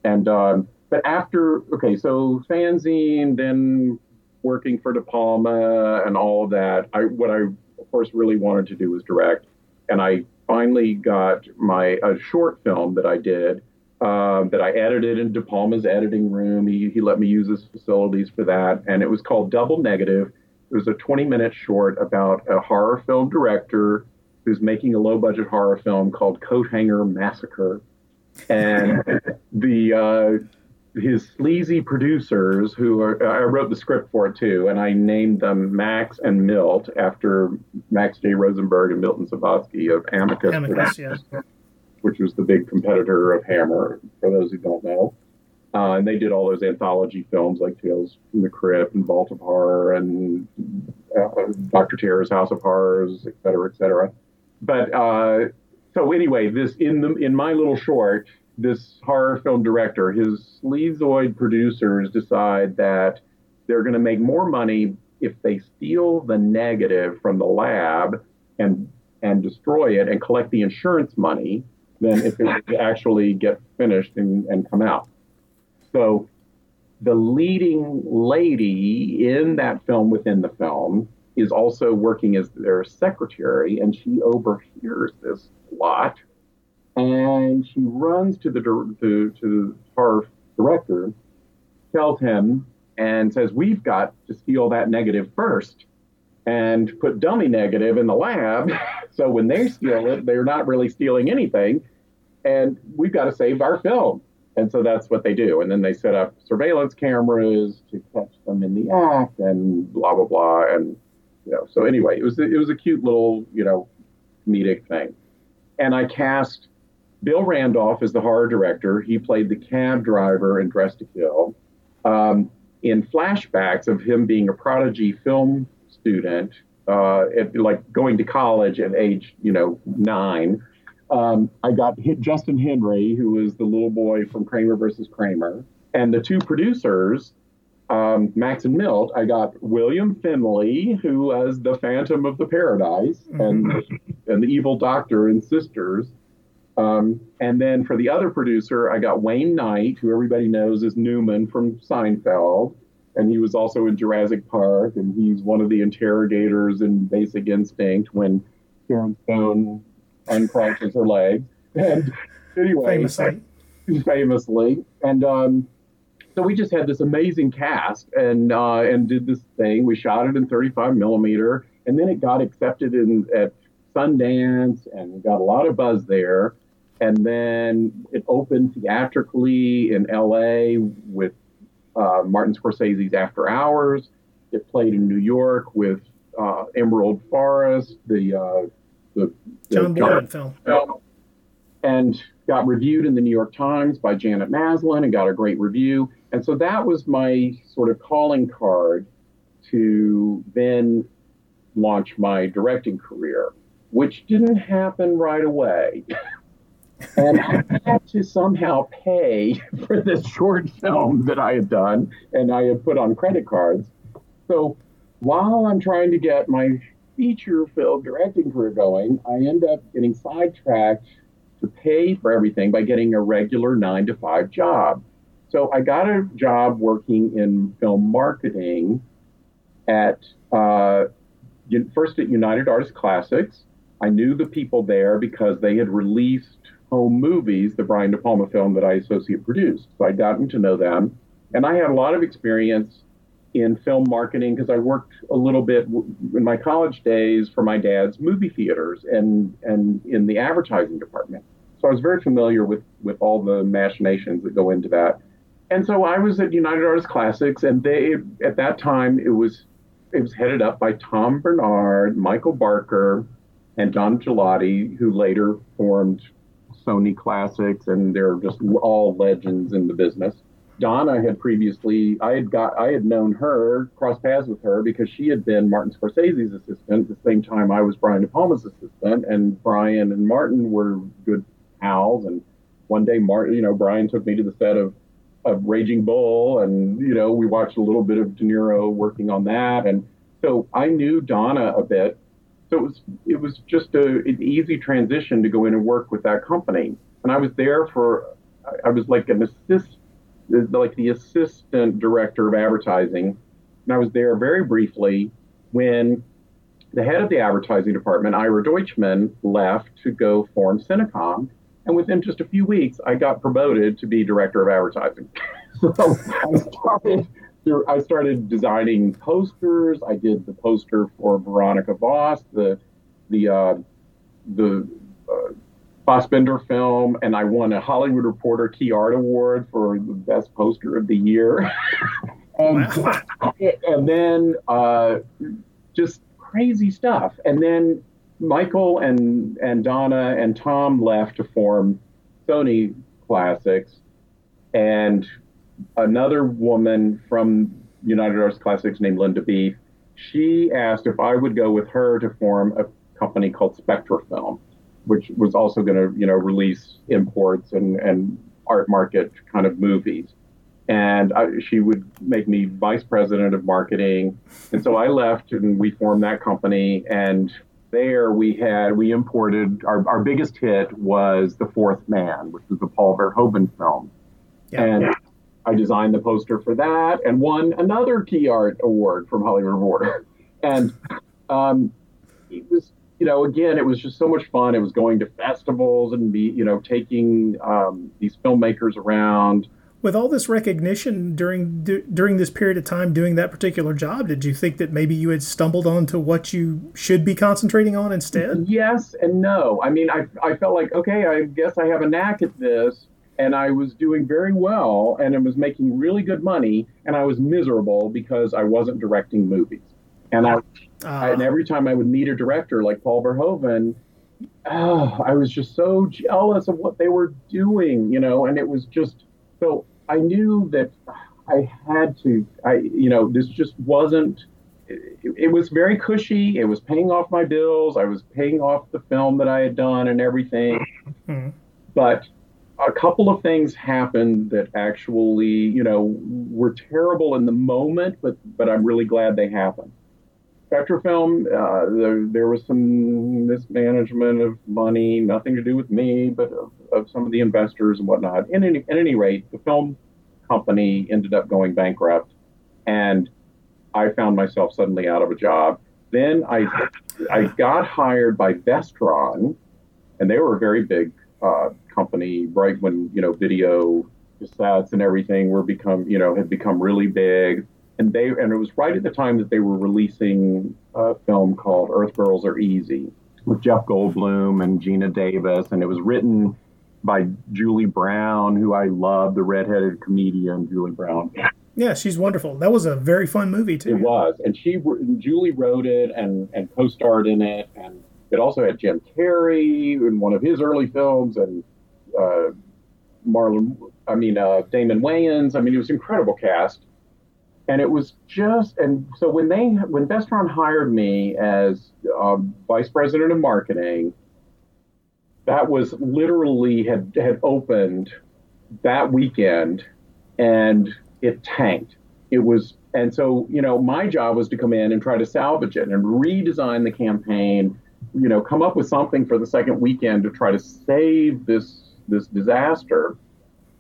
And um, but after okay, so fanzine, then working for De Palma and all of that, I what I of course really wanted to do was direct, and I finally got my a short film that I did um, that I edited in De Palma's editing room. He he let me use his facilities for that, and it was called Double Negative. It was a 20 minute short about a horror film director who's making a low budget horror film called Coat Hanger Massacre. And (laughs) the uh, his sleazy producers who are I wrote the script for it too, and I named them Max and Milt after Max J. Rosenberg and Milton Subotsky of Amicus, Amicus yes. (laughs) which was the big competitor of Hammer, for those who don't know. Uh, and they did all those anthology films like Tales from the Crypt and Vault of Horror and uh, Dr. Terror's House of Horrors, et cetera, et cetera. But uh, so anyway, this in the in my little short, this horror film director, his sleazoid producers decide that they're going to make more money if they steal the negative from the lab and and destroy it and collect the insurance money than if it actually get finished and, and come out. So the leading lady in that film within the film is also working as their secretary and she overhears this plot and she runs to the to, to her director, tells him, and says, "We've got to steal that negative first, and put dummy negative in the lab. (laughs) so when they steal it, they're not really stealing anything, and we've got to save our film." And so that's what they do. And then they set up surveillance cameras to catch them in the act, and blah blah blah. And you know, so anyway, it was it was a cute little you know comedic thing. And I cast Bill Randolph is the horror director. He played the cab driver in Dressed to Kill. Um, in flashbacks of him being a prodigy film student, uh, at, like going to college at age, you know, nine, um, I got hit Justin Henry, who was the little boy from Kramer versus Kramer, and the two producers um, Max and Milt, I got William Finley, who was the Phantom of the Paradise mm-hmm. and and the Evil Doctor and Sisters. Um, and then for the other producer, I got Wayne Knight, who everybody knows is Newman from Seinfeld, and he was also in Jurassic Park, and he's one of the interrogators in Basic Instinct when Sharon Stone uncrosses her legs. (laughs) And anyway, famously, (laughs) famously, and um, so we just had this amazing cast and uh, and did this thing. We shot it in 35 millimeter, and then it got accepted in at Sundance and got a lot of buzz there. And then it opened theatrically in L.A. with uh, Martin Scorsese's After Hours. It played in New York with uh, Emerald Forest, the uh, the, the John Boorman film. film, and got reviewed in the New York Times by Janet Maslin and got a great review. And so that was my sort of calling card to then launch my directing career, which didn't happen right away. (laughs) and I had to somehow pay for this short film that I had done and I had put on credit cards. So while I'm trying to get my feature film directing career going, I end up getting sidetracked to pay for everything by getting a regular nine to five job. So I got a job working in film marketing at uh, first at United Artists Classics. I knew the people there because they had released home movies, the Brian De Palma film that I associate produced. So I'd gotten to know them. And I had a lot of experience in film marketing because I worked a little bit in my college days for my dad's movie theaters and, and in the advertising department. So I was very familiar with, with all the machinations that go into that. And so I was at United Artists Classics, and they at that time it was it was headed up by Tom Bernard, Michael Barker, and Donna Gigliotti, who later formed Sony Classics, and they're just all legends in the business. Donna had previously, I had got, I had known her, crossed paths with her because she had been Martin Scorsese's assistant at the same time I was Brian De Palma's assistant, and Brian and Martin were good pals. And one day, Martin, you know, Brian took me to the set of of Raging Bull, and you know, we watched a little bit of De Niro working on that, and so I knew Donna a bit. So it was it was just a, an easy transition to go in and work with that company, and I was there for I was like an assist like the assistant director of advertising, and I was there very briefly when the head of the advertising department, Ira Deutschman, left to go form Cinecom, and within just a few weeks, I got promoted to be director of advertising. (laughs) so I started, I started designing posters. I did the poster for Veronica Voss, the the uh, the uh, Fassbinder film, and I won a Hollywood Reporter Key Art Award for the best poster of the year. (laughs) and, and then uh, just crazy stuff. And then Michael and and Donna and Tom left to form Sony Classics, and another woman from United Arts Classics named Linda Beath. She asked if I would go with her to form a company called Spectra Film, which was also going to you know release imports and and art market kind of movies. And I, she would make me vice president of marketing, and so I left and we formed that company and there we had we imported our, our biggest hit was the fourth man which was the paul verhoeven film yeah. and i designed the poster for that and won another key art award from hollywood reporter (laughs) and um, it was you know again it was just so much fun it was going to festivals and be you know taking um, these filmmakers around with all this recognition during d- during this period of time doing that particular job, did you think that maybe you had stumbled onto what you should be concentrating on instead? Yes and no. I mean, I I felt like okay, I guess I have a knack at this, and I was doing very well, and I was making really good money, and I was miserable because I wasn't directing movies, and I. Uh, and every time I would meet a director like Paul Verhoeven, oh, I was just so jealous of what they were doing, you know, and it was just so I knew that I had to, I, you know, this just wasn't, it, it, was very cushy. It was paying off my bills. I was paying off the film that I had done and everything. Mm-hmm. But a couple of things happened that actually, you know, were terrible in the moment, but but I'm really glad they happened. Spectrafilm, uh, there, there was some mismanagement of money, nothing to do with me, but of, of some of the investors and whatnot. In any, at any rate, the film company ended up going bankrupt, and I found myself suddenly out of a job. Then I, I got hired by Vestron, and they were a very big uh, company right when you know video cassettes and everything were become you know had become really big and they and it was right at the time that they were releasing a film called Earth Girls Are Easy with Jeff Goldblum and Geena Davis, and it was written by Julie Brown, who I love, the redheaded comedian Julie Brown. Yeah, she's wonderful. That was a very fun movie too. It was, and she Julie wrote it and and co-starred in it, and it also had Jim Carrey in one of his early films, and uh, Marlon, I mean uh, Damon Wayans. I mean, it was an incredible cast and it was just and so when they when Vestron hired me as um, vice president of marketing, that was literally had had opened that weekend, and it tanked. It was and so you know my job was to come in and try to salvage it and redesign the campaign, you know, come up with something for the second weekend to try to save this this disaster.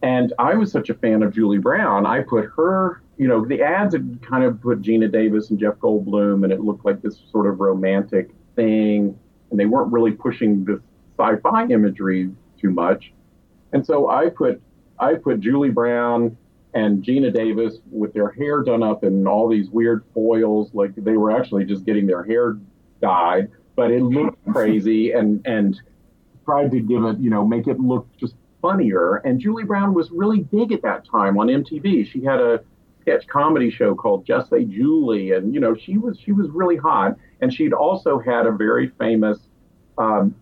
And I was such a fan of Julie Brown, I put her you know, the ads had kind of put Geena Davis and Jeff Goldblum, and it looked like this sort of romantic thing, and they weren't really pushing this sci-fi imagery too much. And so I put I put Julie Brown and Geena Davis with their hair done up in all these weird foils, like they were actually just getting their hair dyed, but it looked (laughs) crazy and and tried to give it, you know, make it look just funnier. And Julie Brown was really big at that time on MTV. She had a sketch comedy show called Just Say Julie, and you know she was she was really hot, and she'd also had a very famous um,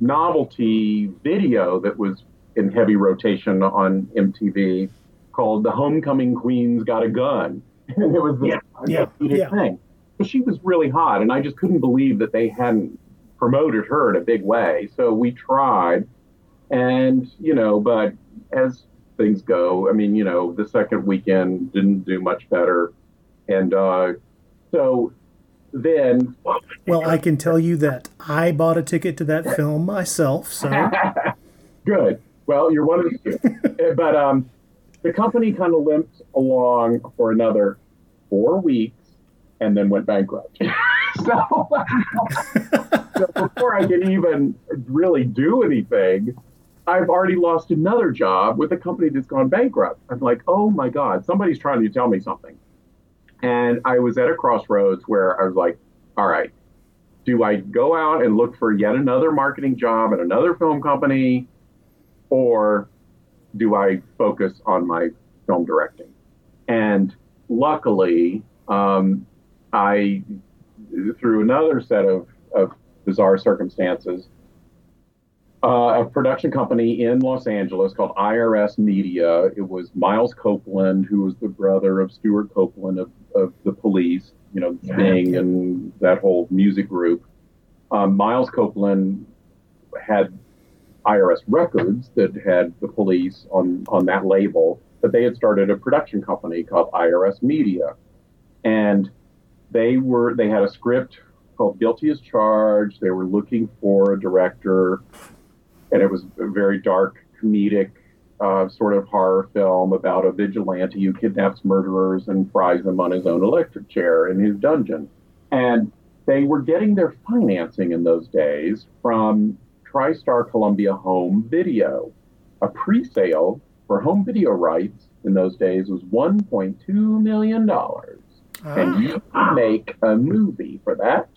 novelty video that was in heavy rotation on MTV called "The Homecoming Queen's Got a Gun," (laughs) and it was the yeah, yeah, yeah. thing. But she was really hot, and I just couldn't believe that they hadn't promoted her in a big way. So we tried, and you know, but as things go. I mean, you know, the second weekend didn't do much better. And uh, so then. (laughs) Well, I can tell you that I bought a ticket to that film myself. So. (laughs) Good. Well, you're one of the two. (laughs) but um, the company kind of limped along for another four weeks and then went bankrupt. so, so before I could even really do anything, I've already lost another job with a company that's gone bankrupt. I'm like, oh my God, somebody's trying to tell me something. And I was at a crossroads where I was like, all right, do I go out and look for yet another marketing job at another film company, or do I focus on my film directing? And luckily, um, I, through another set of, of bizarre circumstances, uh, a production company in Los Angeles called IRS Media. It was Miles Copeland, who was the brother of Stewart Copeland of, of the police, you know, Sting and that whole music group. Um, Miles Copeland had IRS records that had the police on, on that label, but they had started a production company called IRS Media. And they were they had a script called Guilty as Charged. They were looking for a director and it was a very dark, comedic uh, sort of horror film about a vigilante who kidnaps murderers and fries them on his own electric chair in his dungeon. And they were getting their financing in those days from TriStar Columbia Home Video. A pre sale for home video rights in those days was $1.2 million. Ah. And you could make a movie for that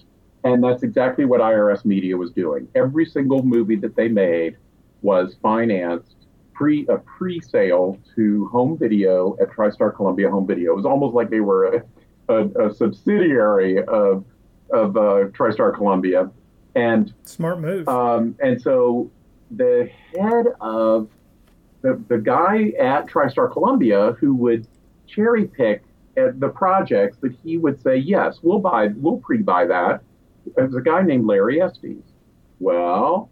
and that's exactly what IRS Media was doing. Every single movie that they made was financed pre a pre-sale to home video at TriStar Columbia Home Video. It was almost like they were a, a, a subsidiary of of uh, TriStar Columbia. And smart move. Um, and so the head of the, the guy at TriStar Columbia who would cherry pick at the projects that he would say, yes, we'll buy, we'll pre-buy that was a guy named Larry Estes. Well,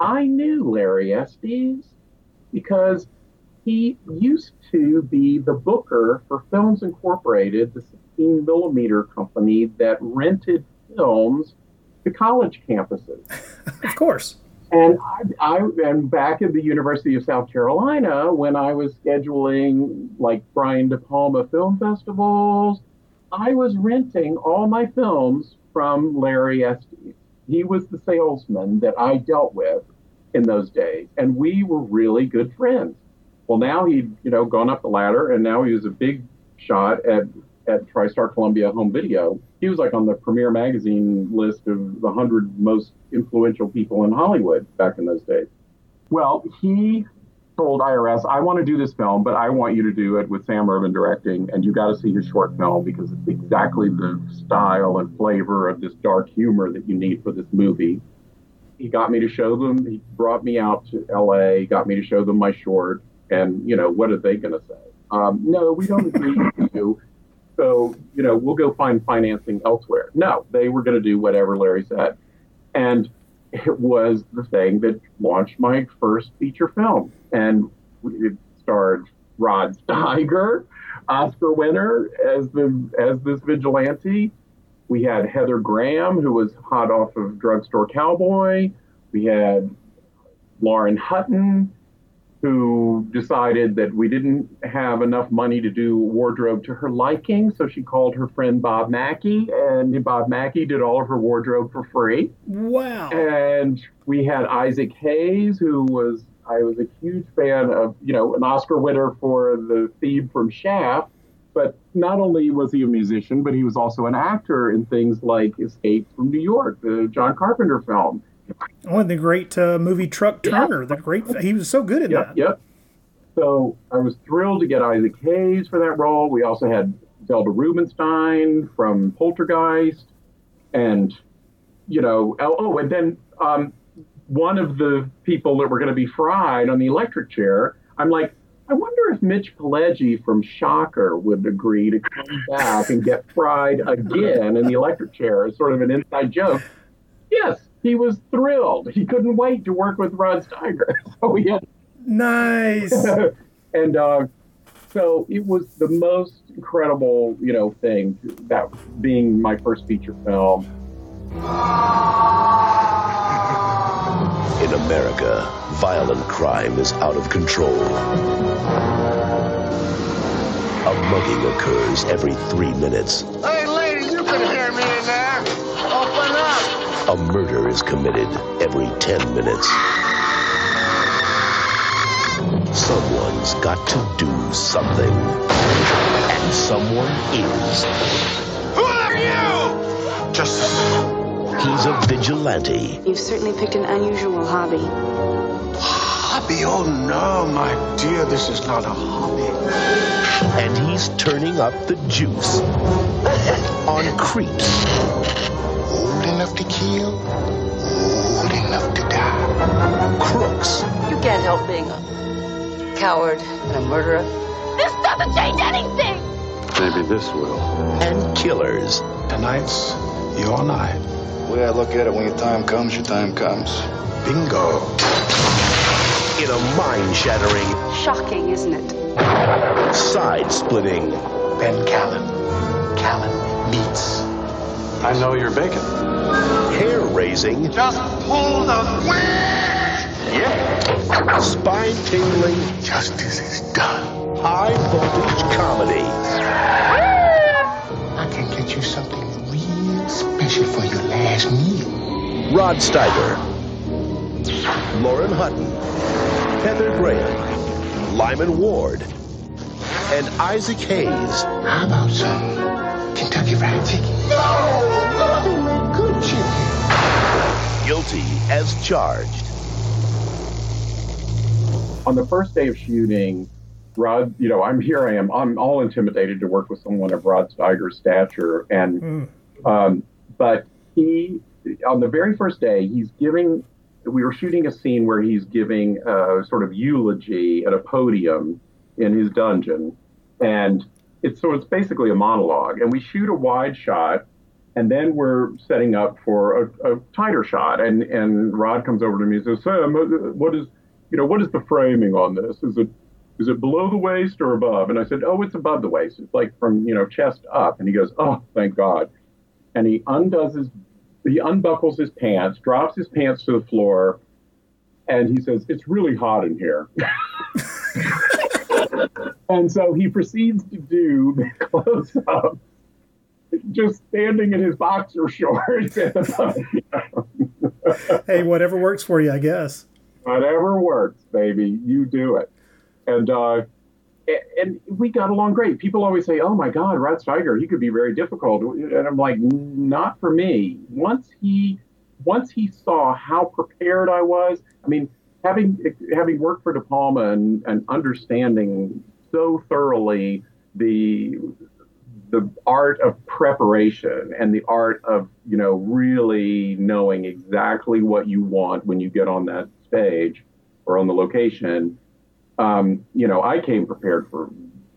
I knew Larry Estes because he used to be the booker for Films Incorporated, the 16 millimeter company that rented films to college campuses. (laughs) of course. And I, I and back at the University of South Carolina, when I was scheduling like Brian De Palma film festivals, I was renting all my films from Larry Estes. He was the salesman that I dealt with in those days, and we were really good friends. Well, now he'd you know gone up the ladder, and now he was a big shot at at TriStar Columbia Home Video. He was like on the Premiere Magazine list of the hundred most influential people in Hollywood back in those days. Well, he told IRS, I want to do this film, but I want you to do it with Sam Irvin directing, and you got to see his short film because it's exactly the style and flavor of this dark humor that you need for this movie. He got me to show them. He brought me out to LA, got me to show them my short, and you know what are they going to say? Um, no, we don't agree with (laughs) you. So you know we'll go find financing elsewhere. No, they were going to do whatever Larry said, and it was the thing that launched my first feature film and it starred Rod Steiger, Oscar winner as the as this vigilante. We had Heather Graham, who was hot off of Drugstore Cowboy. We had Lauren Hutton, who decided that we didn't have enough money to do wardrobe to her liking, so she called her friend Bob Mackie, and Bob Mackie did all of her wardrobe for free. Wow! And we had Isaac Hayes, who was I was a huge fan of, you know, an Oscar winner for the theme from Shaft. But not only was he a musician, but he was also an actor in things like Escape from New York, the John Carpenter film. Oh, and the great uh, movie Truck Turner. The great, he was so good at yep, that. Yep. So I was thrilled to get Isaac Hayes for that role. We also had Zelda Rubinstein from Poltergeist, and you know, oh, oh and then um, one of the people that were going to be fried on the electric chair, I'm like, I wonder if Mitch Pileggi from Shocker would agree to come back and get fried again in the electric chair as sort of an inside joke. Yes, he was thrilled. He couldn't wait to work with Rod Steiger. (laughs) So we had nice. (laughs) and uh, so it was the most incredible, you know, thing that being my first feature film. In America, violent crime is out of control. A mugging occurs every three minutes. Hey, lady, you can hear me in there. Open up. A murder is committed every ten minutes. Someone's got to do something. And someone is. Who are you? Justice. He's a vigilante. You've certainly picked an unusual hobby. Hobby? Oh no, my dear, this is not a hobby. And he's turning up the juice on creeps. Old enough to kill, old enough to die. Crooks. You can't help being a coward and a murderer. This doesn't change anything! Maybe this will. And killers. Tonight's your night. The way I look at it, when your time comes, your time comes. Bingo. In a mind shattering, Shocking, isn't it? side splitting, Ben Callan. Callan meets. I know you're bacon. hair raising, Just pull the yeah, spine tingling, Justice is done. high voltage comedy. I can get you something real special for your last meal. Rod Steiger, Lauren Hutton, Heather Graham, Lyman Ward, and Isaac Hayes. How about some Kentucky Fried Chicken? No! Nothing but good chicken. Guilty as charged. on the first day of shooting, Rod, you know, I'm here. I am. I'm all intimidated to work with someone of Rod Steiger's stature, and um, but he, on the very first day, he's giving. We were shooting a scene where he's giving a sort of eulogy at a podium in his dungeon, and it's so it's basically a monologue, and we shoot a wide shot. And then we're setting up for a, a tighter shot, and, and Rod comes over to me and says, "Sam, what is you know, what is the framing on this? Is it is it below the waist or above? And I said, oh, it's above the waist. It's like from you know chest up. And he goes, oh, thank God. And he undoes his he unbuckles his pants, drops his pants to the floor, and he says, It's really hot in here. (laughs) and so he proceeds to do the close up, just standing in his boxer shorts. (laughs) hey, whatever works for you, I guess. Whatever works, baby. You do it. And, uh, and we got along great. People always say, "Oh my God, Rod Steiger, he could be very difficult," and I'm like, "Not for me." Once he, once he saw how prepared I was, I mean, having having worked for De Palma and, and understanding so thoroughly the the art of preparation and the art of you know really knowing exactly what you want when you get on that stage or on the location um, you know, I came prepared for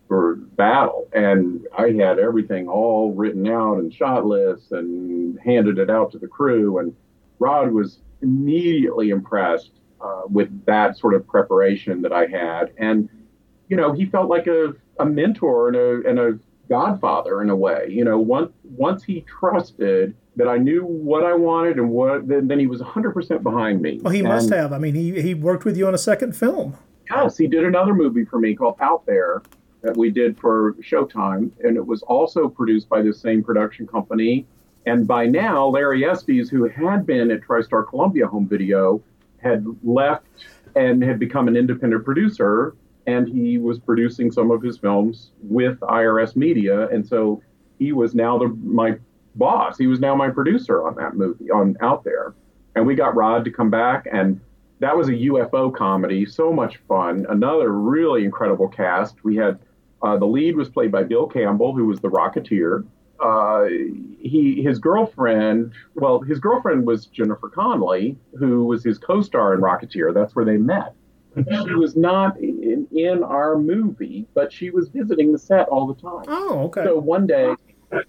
for battle, and I had everything all written out and shot lists and handed it out to the crew. And Rod was immediately impressed uh, with that sort of preparation that I had, and you know, he felt like a, a mentor and a and a godfather in a way. You know, once once he trusted that I knew what I wanted and what then, then he was 100% behind me. Well, he and, must have. I mean, he he worked with you on a second film. Yes, he did another movie for me called Out There that we did for Showtime, and it was also produced by the same production company. And by now, Larry Estes, who had been at TriStar Columbia Home Video, had left and had become an independent producer, and he was producing some of his films with IRS Media, and so he was now the my boss. He was now my producer on that movie on Out There, and we got Rod to come back and that was a UFO comedy, so much fun. Another really incredible cast. We had uh, the lead was played by Bill Campbell, who was the Rocketeer. Uh, he his girlfriend, well, his girlfriend was Jennifer Connelly, who was his co-star in Rocketeer. That's where they met. She was not in, in our movie, but she was visiting the set all the time. Oh, okay. So one day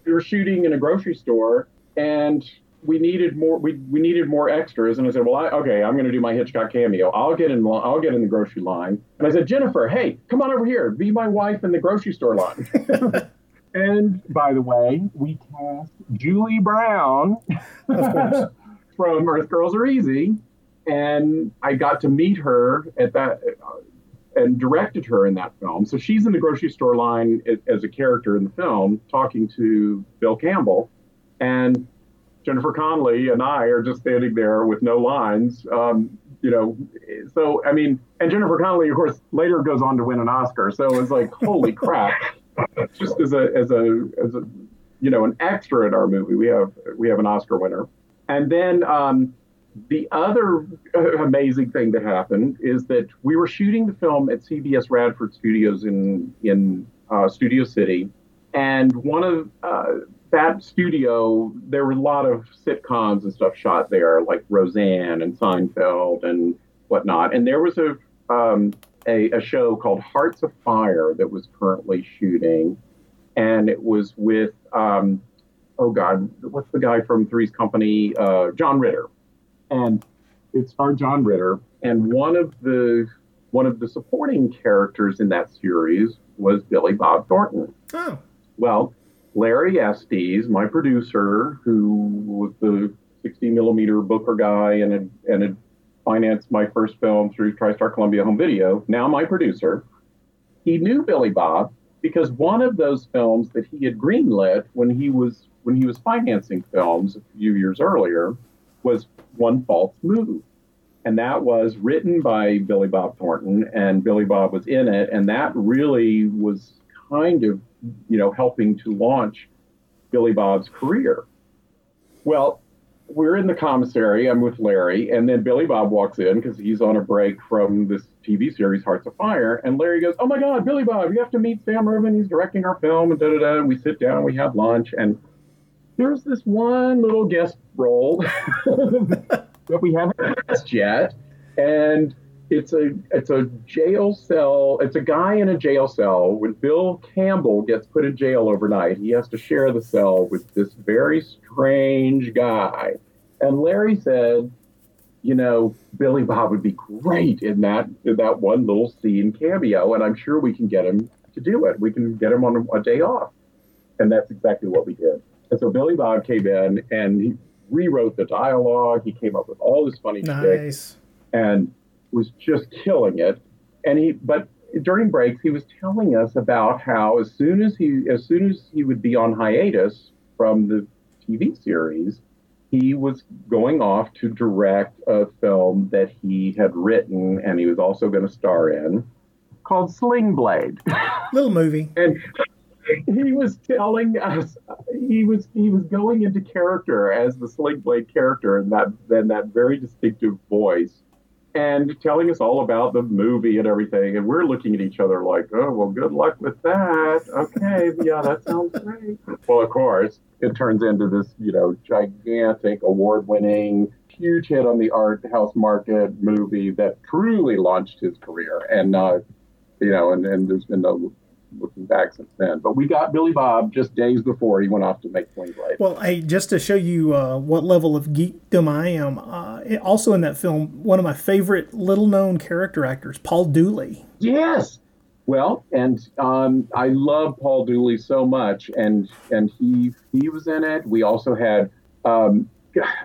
we were shooting in a grocery store, and we needed more we, we needed more extras and i said well I, okay i'm going to do my hitchcock cameo i'll get in i'll get in the grocery line and i said jennifer hey come on over here be my wife in the grocery store line (laughs) and by the way we cast julie brown (laughs) from earth girls are easy and i got to meet her at that uh, and directed her in that film so she's in the grocery store line as a character in the film talking to bill campbell and Jennifer Connelly and I are just standing there with no lines. Um, you know, so I mean, and Jennifer Connelly, of course, later goes on to win an Oscar. So it's like, holy (laughs) crap! (laughs) Just as a as a as a you know an extra in our movie, we have we have an Oscar winner. And then um, the other amazing thing that happened is that we were shooting the film at CBS Radford Studios in in uh, Studio City, and one of uh, that studio, there were a lot of sitcoms and stuff shot there, like Roseanne and Seinfeld and whatnot. And there was a um, a, a, show called Hearts of Fire that was currently shooting, and it was with um, oh god, what's the guy from Three's Company? Uh, John Ritter, and it starred John Ritter, and one of the one of the supporting characters in that series was Billy Bob Thornton. Oh, well Larry Estes, my producer, who was the 60 millimeter Booker guy and and had financed my first film through TriStar Columbia Home Video, now my producer, he knew Billy Bob because one of those films that he had greenlit when he was when he was financing films a few years earlier was One False Move. And that was written by Billy Bob Thornton, and Billy Bob was in it. And that really was kind of you know, helping to launch Billy Bob's career. Well, we're in the commissary. I'm with Larry, and then Billy Bob walks in because he's on a break from this TV series Hearts of Fire. And Larry goes, "Oh my God, Billy Bob, you have to meet Sam Irvin. He's directing our film." And da da da. And we sit down, we have lunch, and there's this one little guest role (laughs) that we haven't cast yet, and it's a it's a jail cell. It's a guy in a jail cell. When Bill Campbell gets put in jail overnight, he has to share the cell with this very strange guy. And Larry said, you know, Billy Bob would be great in that in that one little scene cameo, and I'm sure we can get him to do it. We can get him on a, day off, and that's exactly what we did. And so Billy Bob came in and he rewrote the dialogue. He came up with all this funny nice. and was just killing it. And he, but during breaks, he was telling us about how as soon as he, as soon as he would be on hiatus from the TV series, he was going off to direct a film that he had written and he was also going to star in called Sling Blade. (laughs) Little movie. and he was telling us he was he was going into character as the Sling Blade character and that then that very distinctive voice and telling us all about the movie and everything and we're looking at each other like oh well good luck with that. Okay (laughs) yeah that sounds great. Well of course it turns into this you know gigantic award-winning huge hit on the art house market movie that truly launched his career and uh, you know and, and there's been no looking back since then. But we got Billy Bob just days before he went off to make Sling Blade. Well, hey, just to show you uh, what level of geekdom I am, uh, it, also in that film, one of my favorite little known character actors, Paul Dooley. Yes. Well, and um, I love Paul Dooley so much, and and he he was in it. We also had, um,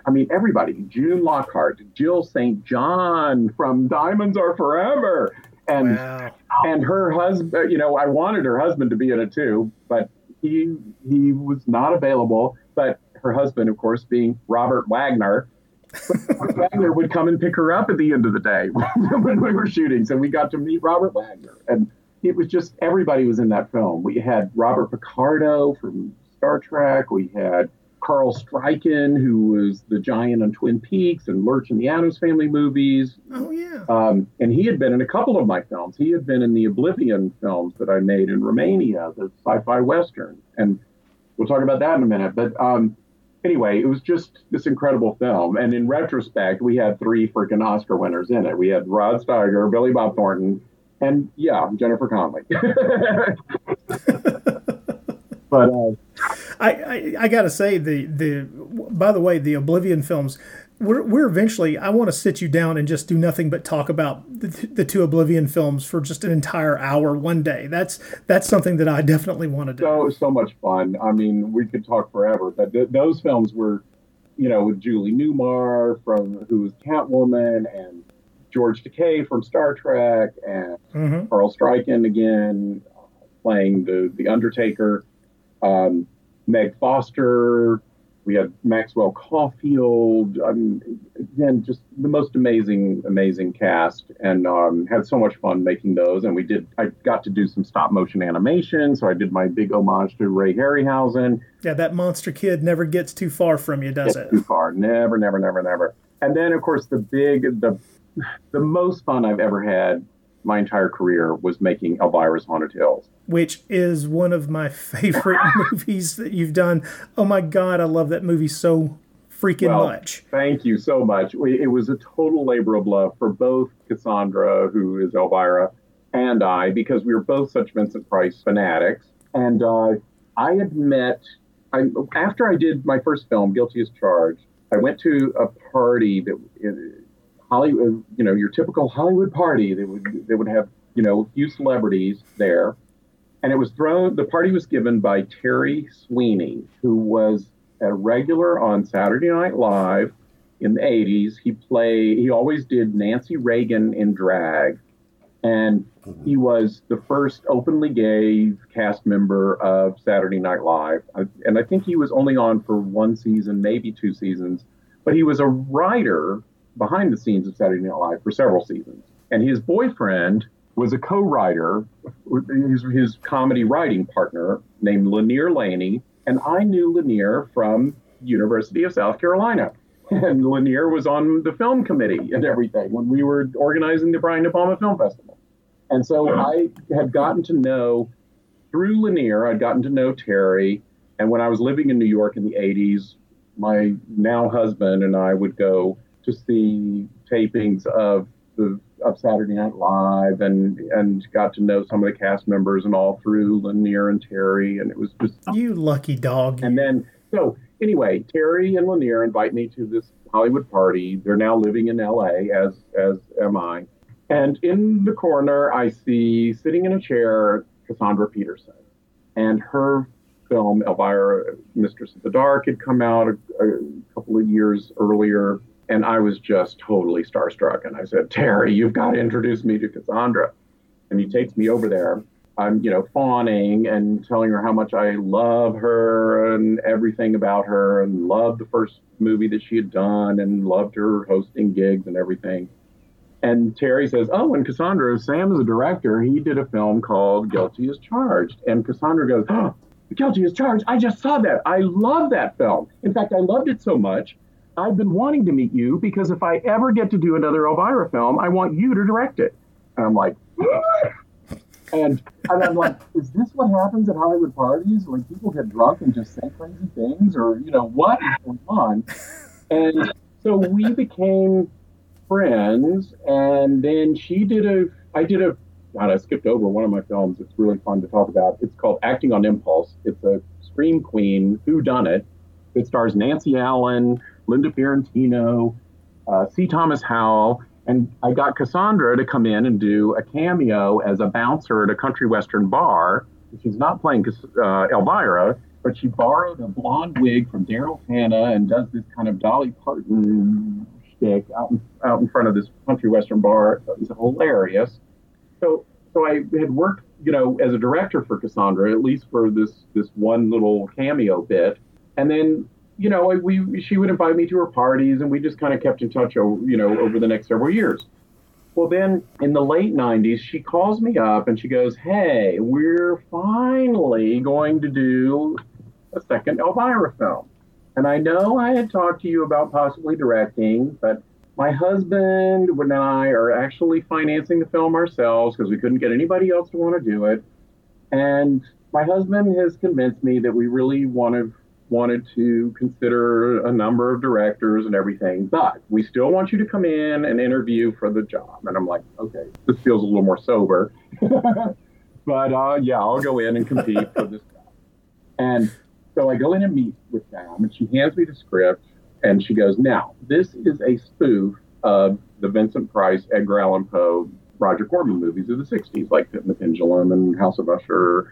I mean, everybody: June Lockhart, Jill St. John from Diamonds Are Forever, and wow. and her husband uh, you know i wanted her husband to be in it too but he he was not available. But her husband of course being robert wagner (laughs) wagner would come and pick her up at the end of the day (laughs) when we were shooting. So we got to meet robert wagner. And it was just everybody was in that film. We had robert picardo from star trek. We had Carel Struycken, who was the giant on Twin Peaks and Lurch and the Addams Family movies. Oh yeah. Um, and he had been in a couple of my films. He had been in the Oblivion films that I made in Romania, the sci-fi western. And we'll talk about that in a minute. But um, anyway, it was just this incredible film. And in retrospect, we had three freaking Oscar winners in it. We had Rod Steiger, Billy Bob Thornton, and yeah, Jennifer Connelly. (laughs) (laughs) but uh, I, I, I gotta say the the by the way the Oblivion films we're, we're eventually I want to sit you down and just do nothing but talk about the, the two Oblivion films for just an entire hour one day. That's that's something that I definitely want to do. So so much fun. I mean, we could talk forever. But th- those films were, you know, with Julie Newmar from who was Catwoman and George Takei from Star Trek and Mhm. Carel Struycken again playing the the Undertaker. Um, Meg Foster. We had Maxwell Caulfield. I mean, again, just the most amazing, amazing cast, and um, had so much fun making those. And we did. I got to do some stop motion animation, so I did my big homage to Ray Harryhausen. Yeah, that monster kid never gets too far from you, does Get it? too far. Never, never, never, never. And then, of course, the big, the, the most fun I've ever had my entire career was making Elvira's Haunted Hills. Which is one of my favorite (laughs) movies that you've done. Oh my god, I love that movie so freaking Well, much. Thank you so much. It was a total labor of love for both Cassandra, who is Elvira, and I, because we were both such Vincent Price fanatics. And uh, I had met, I, after I did my first film, Guilty as Charged, I went to a party that, Hollywood, you know, your typical Hollywood party. They would, they would have, you know, a few celebrities there. And it was thrown, the party was given by Terry Sweeney, who was a regular on Saturday Night Live in the 80s. He played, he always did Nancy Reagan in drag. And he mm-hmm. was the first openly gay cast member of Saturday Night Live. And I think he was only on for one season, maybe two seasons. But he was a writer behind the scenes of Saturday Night Live for several seasons. And his boyfriend was a co-writer, his, his comedy writing partner named Lanier Laney, and I knew Lanier from University of South Carolina. (laughs) And Lanier was on the film committee and everything when we were organizing the Brian De Palma Film Festival. And so I had gotten to know through Lanier, I'd gotten to know Terry. And when I was living in New York in the 80s, my now husband and I would go to see tapings of the of Saturday Night Live and and got to know some of the cast members and all through Lanier and Terry and it was just You lucky dog. and then so anyway, Terry and Lanier invite me to this Hollywood party. They're now living in LA, as as am I. And in the corner, I see sitting in a chair Cassandra Peterson, and her film Elvira, Mistress of the Dark, had come out a, a couple of years earlier, and I was just totally starstruck. And I said, Terry, you've got to introduce me to Cassandra. And he takes me over there. I'm, you know, fawning and telling her how much I love her and everything about her and loved the first movie that she had done and loved her hosting gigs and everything. And Terry says, Oh, and Cassandra, Sam is a director. He did a film called Guilty as Charged. And Cassandra goes, Oh, Guilty as Charged. I just saw that. I love that film. In fact, I loved it so much. I've been wanting to meet you because if I ever get to do another Elvira film, I want you to direct it. And I'm like, and and I'm like, is this what happens at Hollywood parties? Like people get drunk and just say crazy things, or you know what is going on? And so we became friends, and then she did a, I did a, God, I skipped over one of my films. It's really fun to talk about. It's called Acting on Impulse. It's a Scream Queen Who Done It. It stars Nancy Allen, Linda Fiorentino, uh, C. Thomas Howell, and I got Cassandra to come in and do a cameo as a bouncer at a country western bar. She's not playing uh, Elvira, but she borrowed a blonde wig from Daryl Hannah and does this kind of Dolly Parton shtick out in, out in front of this country western bar. It was hilarious. So, so I had worked, you know, as a director for Cassandra, at least for this this one little cameo bit, and then you know, we she would invite me to her parties, and we just kind of kept in touch, you know, over the next several years. Well, then in the late '90s, she calls me up and she goes, "Hey, we're finally going to do a second Elvira film." And I know I had talked to you about possibly directing, but my husband and I are actually financing the film ourselves because we couldn't get anybody else to want to do it. And my husband has convinced me that we really want to wanted to consider a number of directors and everything, but we still want you to come in and interview for the job. And I'm like, okay, this feels a little more sober. (laughs) but uh, yeah, I'll go in and compete for this job. And so I go in and meet with Sam, and she hands me the script, and she goes, now, this is a spoof of the Vincent Price, Edgar Allan Poe, Roger Corman movies of the 60s, like Pit and the Pendulum and House of Usher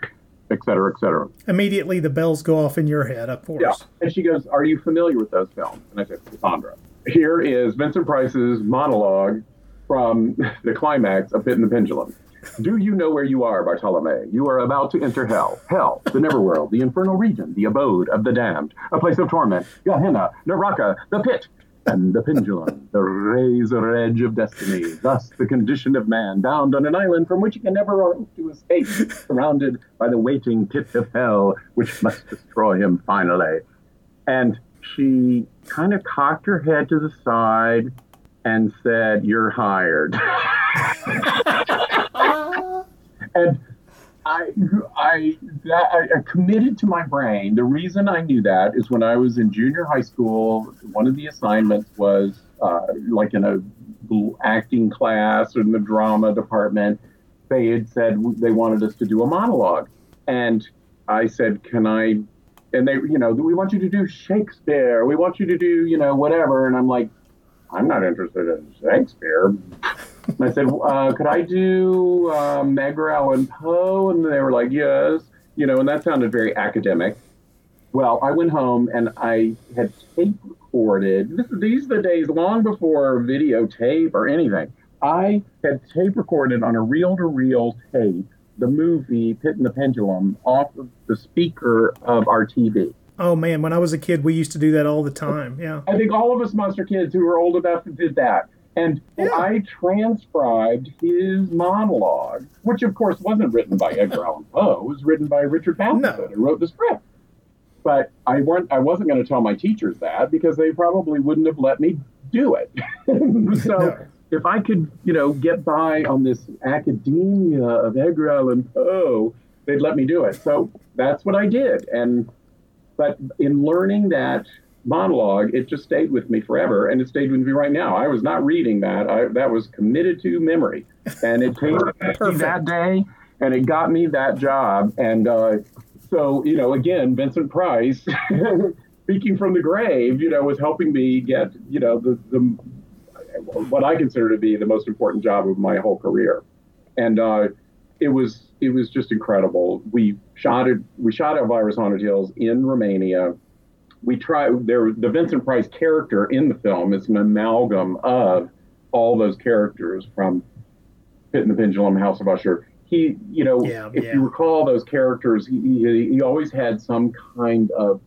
et cetera, et cetera. Immediately the bells go off in your head, of course. Yeah. And she goes, Are you familiar with those films? And I said, Cassandra. Here is Vincent Price's monologue from (laughs) the climax of Pit and the Pendulum. Do you know where you are, Bartolome? You are about to enter hell. Hell, the netherworld, the infernal region, the abode of the damned, a place of torment, Gehenna, Naraka, the pit, and the pendulum, the razor edge of destiny, thus the condition of man, bound on an island from which he can never hope to escape, surrounded by the waiting pit of hell, which must destroy him finally. And she kind of cocked her head to the side and said, You're hired. (laughs) and I, I, that, I, committed to my brain. The reason I knew that is when I was in junior high school, one of the assignments was uh, like in a acting class or in the drama department. They had said they wanted us to do a monologue, and I said, "Can I?" And they, you know, we want you to do Shakespeare. We want you to do, you know, whatever. And I'm like, I'm not interested in Shakespeare. I said, uh, could I do um, Edgar Allan Poe? And they were like, yes. You know, and that sounded very academic. Well, I went home and I had tape recorded. This, these are the days long before videotape or anything. I had tape recorded on a reel to reel tape the movie Pit and the Pendulum off of the speaker of our TV. Oh man, when I was a kid, we used to do that all the time. Yeah. I think all of us monster kids who were old enough did that. And yeah. I transcribed his monologue, which of course wasn't written by Edgar (laughs) Allan Poe. It was written by Richard Matheson, no. who wrote the script. But I weren't. I wasn't going to tell my teachers that because they probably wouldn't have let me do it. (laughs) so no. if I could, you know, get by on this academia of Edgar Allan Poe, they'd let me do it. So that's what I did. And but in learning that monologue, it just stayed with me forever, and it stayed with me right now. I was not reading that; I, that was committed to memory, and it came (laughs) me that day, and it got me that job. And uh, so, you know, again, Vincent Price (laughs) speaking from the grave, you know, was helping me get, you know, the, the what I consider to be the most important job of my whole career. And uh, it was it was just incredible. We shot it. We shot Elvira's Haunted Hills in Romania. We try there. The Vincent Price character in the film is an amalgam of all those characters from Pit and the Pendulum, House of Usher. He, you know, Yeah, if yeah. you recall those characters, he, he, he always had some kind of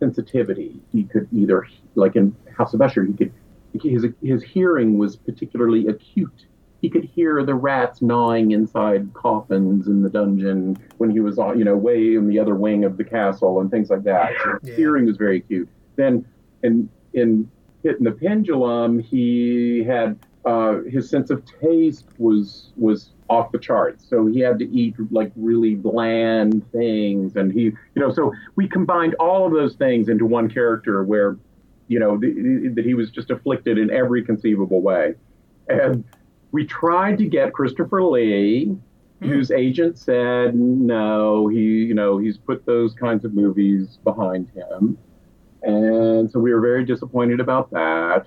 sensitivity. He could either, like in House of Usher, he could his his hearing was particularly acute. He could hear the rats gnawing inside coffins in the dungeon when he was on, you know, way in the other wing of the castle and things like that. So Yeah. hearing was very acute. Then in in Pit and the Pendulum, he had uh, his sense of taste was was off the charts. So he had to eat like really bland things, and he, you know, so we combined all of those things into one character where, you know, that he was just afflicted in every conceivable way, and we tried to get Christopher Lee. Hmm. Whose agent said no, he you know he's put those kinds of movies behind him, and so we were very disappointed about that.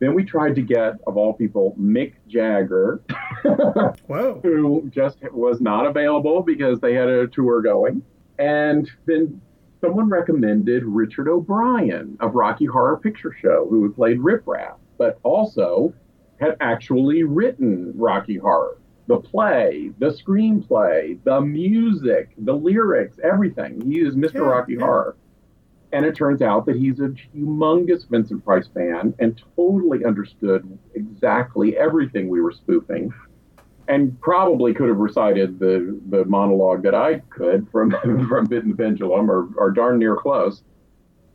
Then we tried to get, of all people, Mick Jagger, (laughs) who just was not available because they had a tour going. And then someone recommended Richard O'Brien of Rocky Horror Picture Show, who had played Riff Raff, but also had actually written Rocky Horror. The play, the screenplay, the music, the lyrics, everything. He is Mr. Yeah, Rocky yeah. Horror. And it turns out that he's a humongous Vincent Price fan and totally understood exactly everything we were spoofing and probably could have recited the, the monologue that I could from (laughs) from Pit and the Pendulum or, or darn near close.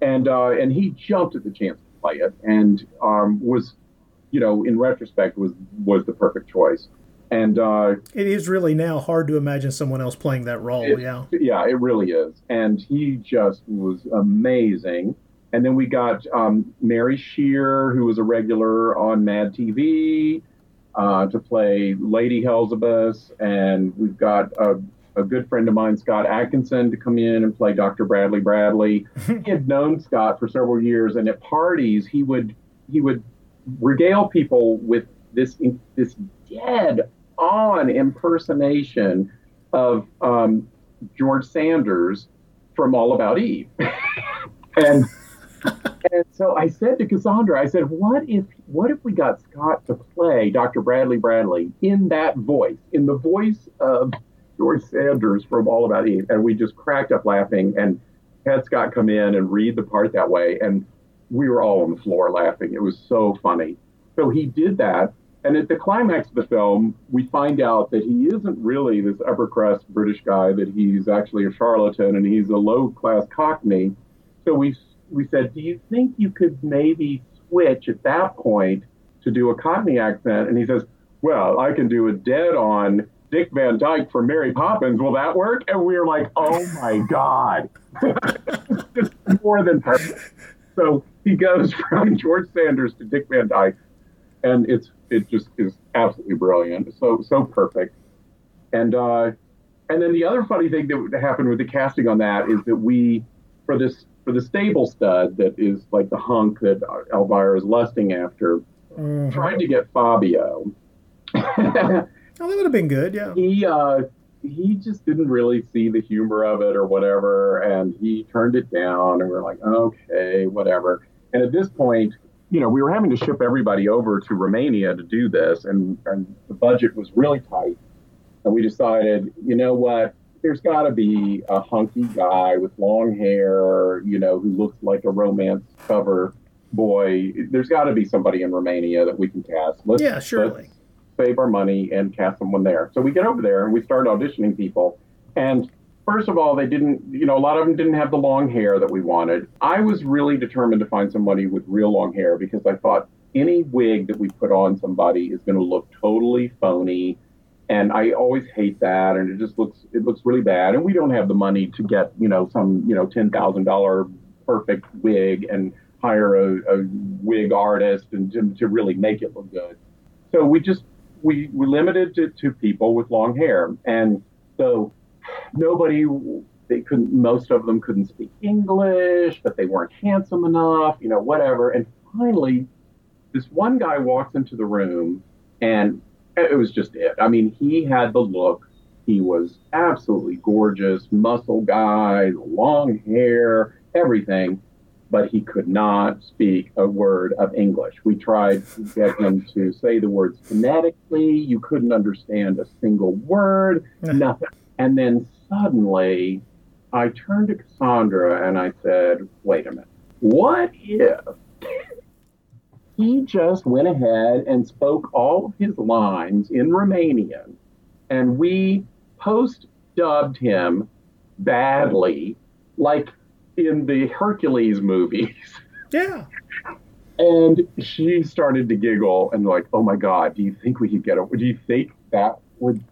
And uh, and he jumped at the chance to play it and um, was, you know, in retrospect was was the perfect choice. And uh, It is really now hard to imagine someone else playing that role. it- yeah. yeah, it really is. And he just was amazing. And then we got um, Mary Scheer, who was a regular on Mad TV, uh, to play Lady Hellsubus. And we've got a, a good friend of mine, Scott Atkinson, to come in and play Dr. Bradley Bradley. (laughs) he had known Scott for several years, and at parties he would he would regale people with this this dead on impersonation of um, George Sanders from All About Eve. (laughs) and and so I said to Cassandra, I said, what if what if we got Scott to play Dr. Bradley Bradley in that voice, in the voice of George Sanders from All About Eve? And we just cracked up laughing and had Scott come in and read the part that way. And we were all on the floor laughing. It was so funny. So he did that. And at the climax of the film, we find out that he isn't really this upper crust British guy, that he's actually a charlatan and he's a low class cockney. So we we said, do you think you could maybe switch at that point to do a Cockney accent? And he says, well, I can do a dead on Dick Van Dyke from Mary Poppins. Will that work? And we were like, oh my God. (laughs) Just more than perfect. So he goes (laughs) from George Sanders to Dick Van Dyke, and it's it just is absolutely brilliant. So so perfect. And uh, and then the other funny thing that happened with the casting on that is that we, for this for the stable stud that is like the hunk that Elvira is lusting after, Mhm. tried to get Fabio. Oh, that would have been good. Yeah. he uh, he just didn't really see the humor of it or whatever, and he turned it down. And we are like, okay, whatever. And at this point, you know, we were having to ship everybody over to Romania to do this, and, and the budget was really tight. And we decided, you know what? There's got to be a hunky guy with long hair, you know, who looks like a romance cover boy. There's got to be somebody in Romania that we can cast. Let's, Yeah, surely. let's save our money and cast someone there. So we get over there and we start auditioning people. And first of all, they didn't, you know, a lot of them didn't have the long hair that we wanted. I was really determined to find somebody with real long hair because I thought any wig that we put on somebody is going to look totally phony. And I always hate that, and it just looks it looks really bad. And we don't have the money to get you know some you know ten thousand dollar perfect wig and hire a, a wig artist and to, to really make it look good. So we just we we limited it to people with long hair, and so nobody they couldn't. Most of them couldn't speak English, but they weren't handsome enough, you know, whatever. And finally, this one guy walks into the room, and it was just it. I mean, he had the look. He was absolutely gorgeous, muscle guy, long hair, everything but he could not speak a word of English. We tried to get him to say the words phonetically. You couldn't understand a single word, (laughs) nothing. And then suddenly I turned to Cassandra and I said, wait a minute, what if he just went ahead and spoke all of his lines in Romanian and we post dubbed him badly, like in the Hercules movies. Yeah. And she started to giggle and like, oh my God, do you think we could get a, do you think that would,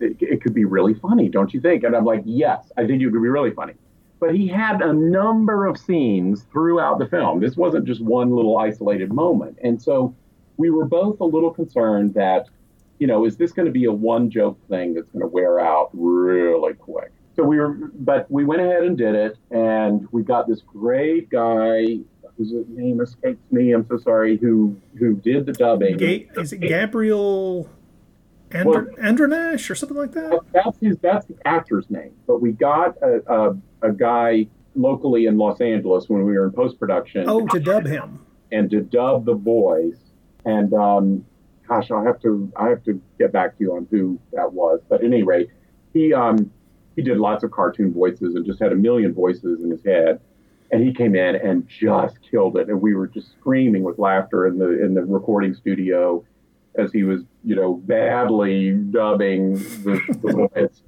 it, it could be really funny, don't you think? And I'm like, yes, I think it could be really funny. But he had a number of scenes throughout the film. This wasn't just one little isolated moment. And so we were both a little concerned that, you know, is this going to be a one joke thing that's going to wear out really quick? so we were, but we went ahead and did it, and we got this great guy whose name escapes me. I'm so sorry. Who who did the dubbing? Ga- is it Gabriel Andr- well, Andronache or something like that? That's his. That's the actor's name. But we got a, a, a guy locally in Los Angeles when we were in post production. Oh, to dub him and to dub the voice. And um, gosh, I have to I have to get back to you on who that was. But at any rate, he um he did lots of cartoon voices and just had a million voices in his head. And he came in and just killed it, and we were just screaming with laughter in the in the recording studio as he was, you know, badly dubbing the, the (laughs) voice.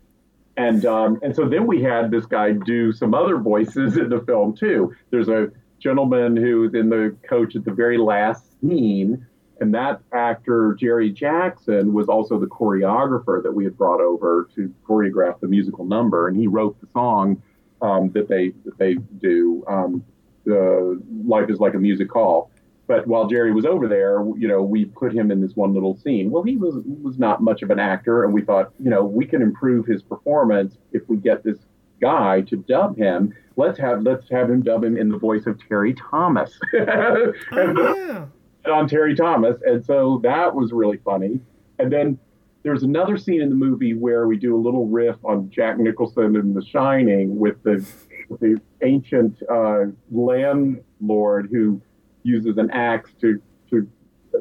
And um, and so then we had this guy do some other voices in the film too. There's a gentleman who's in the coach at the very last scene and that actor, Jerry Jackson, was also the choreographer that we had brought over to choreograph the musical number. And he wrote the song um, that they that they do. Um, the Life is like a music hall. But while Jerry was over there, you know, we put him in this one little scene. Well, he was was not much of an actor, and we thought, you know, we can improve his performance if we get this guy to dub him. Let's have let's have him dub him in the voice of Terry Thomas. (laughs) oh, yeah (laughs) on Terry Thomas. And so that was really funny. And then there's another scene in the movie where we do a little riff on Jack Nicholson and The Shining with the, with the ancient uh, landlord who uses an axe to, to,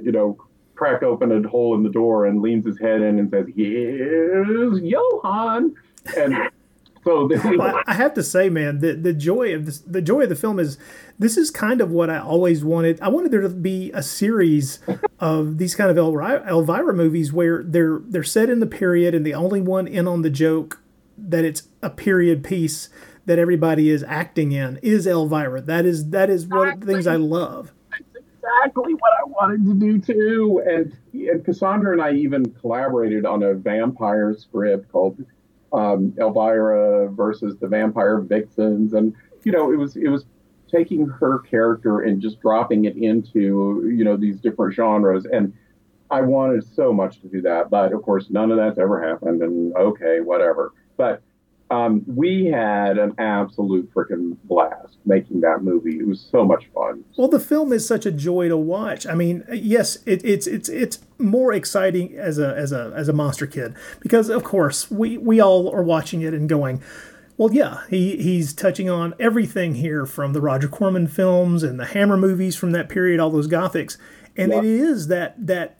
you know, crack open a hole in the door and leans his head in and says, Here's Johann. And so well, I have to say, man, the the joy of this, the joy of the film is this is kind of what I always wanted. I wanted there to be a series of these kind of Elvira movies where they're they're set in the period and the only one in on the joke that it's a period piece that everybody is acting in is Elvira. That is that is one of the things I love. Exactly what I wanted to do too. And and Cassandra and I even collaborated on a vampire script called um, Elvira versus the Vampire Vixens, and you know it was it was taking her character and just dropping it into you know these different genres and I wanted so much to do that, but of course none of that's ever happened. And okay, whatever. But um, we had an absolute freaking blast making that movie. It was so much fun. Well, the film is such a joy to watch. I mean, yes, it, it's it's it's more exciting as a as a as a monster kid because of course we we all are watching it and going. Well, yeah, he, he's touching on everything here from the Roger Corman films and the Hammer movies from that period, all those gothics, and it is that that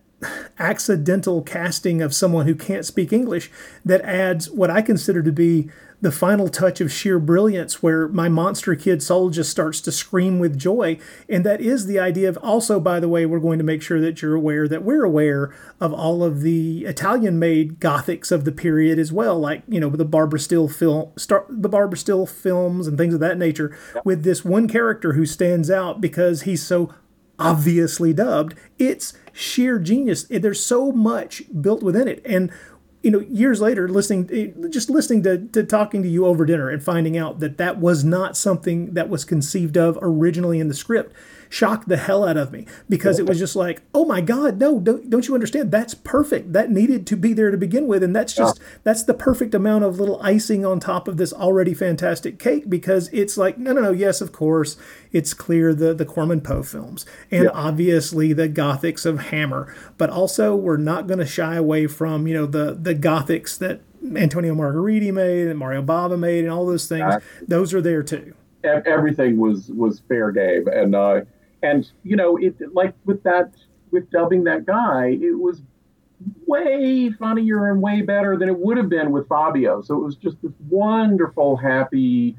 accidental casting of someone who can't speak English that adds what I consider to be the final touch of sheer brilliance where my monster kid soul just starts to scream with joy. And that is the idea of also, by the way, we're going to make sure that you're aware that we're aware of all of the Italian made gothics of the period as well, like, you know, the Barbara Steele film, star, the Barbara Steele films and things of that nature, with this one character who stands out because he's so obviously dubbed. It's sheer genius. There's so much built within it. And you know, years later, listening, eh, just listening to, to talking to you over dinner and finding out that that was not something that was conceived of originally in the script, shocked the hell out of me because it was just like, oh my God, no, don't, don't you understand? That's perfect. That needed to be there to begin with. And that's just, yeah. that's the perfect amount of little icing on top of this already fantastic cake because it's like, no, no, no, yes, of course, it's clear the, the Corman Poe films and yeah. obviously the Gothics of Hammer, but also we're not going to shy away from, you know, the, the Gothics that Antonio Margheriti made and Mario Bava made and all those things. Those are there too. Everything was was fair game, and uh, and you know it like with that with dubbing that guy, it was way funnier and way better than it would have been with Fabio. So it was just this wonderful, happy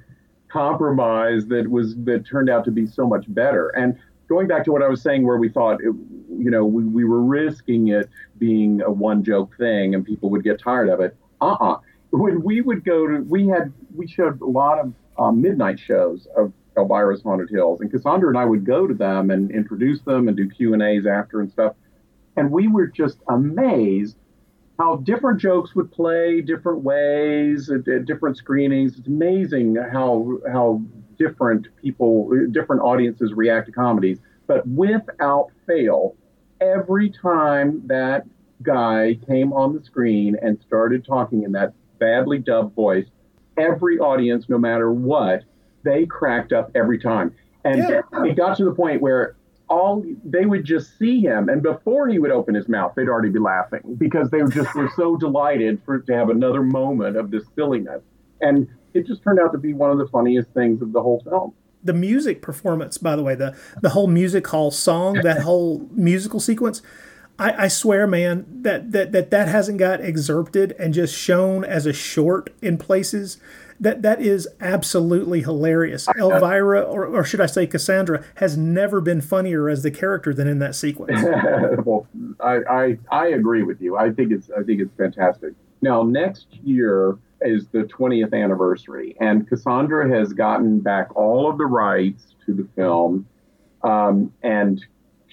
compromise that was that turned out to be so much better. And going back to what I was saying, where we thought, it, you know, we, we were risking it being a one joke thing and people would get tired of it uh-uh. When we would go to, we had, we showed a lot of um, midnight shows of Elvira's Haunted Hills, and Cassandra and I would go to them and introduce them and do Q and A's after and stuff, and we were just amazed how different jokes would play different ways at, at different screenings. It's amazing how how different people, different audiences react to comedies. But without fail, every time that guy came on the screen and started talking in that badly dubbed voice, every audience, no matter what, they cracked up every time. And yeah. it got to the point where all they would just see him, and before he would open his mouth, they'd already be laughing because they were just were so (laughs) delighted for to have another moment of this silliness. And it just turned out to be one of the funniest things of the whole film the music performance, by the way, the the whole music hall song, (laughs) that whole musical sequence, I, I, swear, man, that, that that that hasn't got excerpted and just shown as a short in places. That that is absolutely hilarious. Elvira, or, or should I say Cassandra, has never been funnier as the character than in that sequence. (laughs) well, I, I I agree with you. I think it's I think it's fantastic. Now next year is the 20th anniversary, and Cassandra has gotten back all of the rights to the film, um, and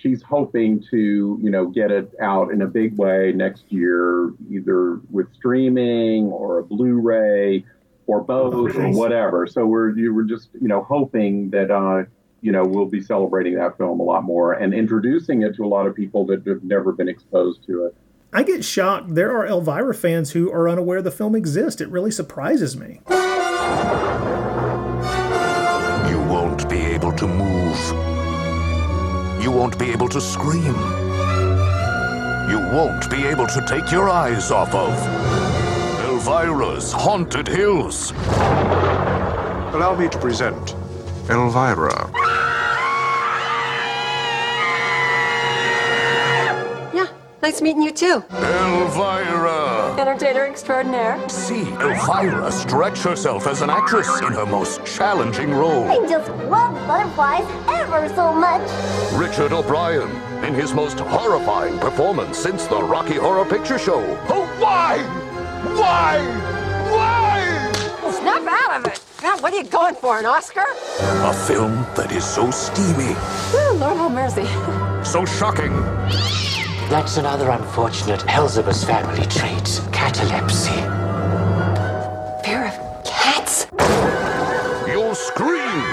she's hoping to, you know, get it out in a big way next year, either with streaming or a Blu-ray or both or whatever. So we're we're just, you know, hoping that uh, you know, we'll be celebrating that film a lot more and introducing it to a lot of people that have never been exposed to it. I get shocked. There are Elvira fans who are unaware the film exists. It really surprises me. You won't be able to move you won't be able to scream. You won't be able to take your eyes off of Elvira's Haunted Hills. Allow me to present Elvira. Yeah, nice meeting you too. Elvira. Entertainer extraordinaire. See Elvira stretch herself as an actress in her most challenging role. I just love butterflies ever so much. Richard O'Brien in his most horrifying performance since the Rocky Horror Picture Show. Oh, why? Why? Why? Snap out of it. Now, what are you going for, an Oscar? A film that is so steamy. Oh, Lord have mercy. So shocking. That's another unfortunate Hellsubus family trait, catalepsy. Fear of cats? You'll scream.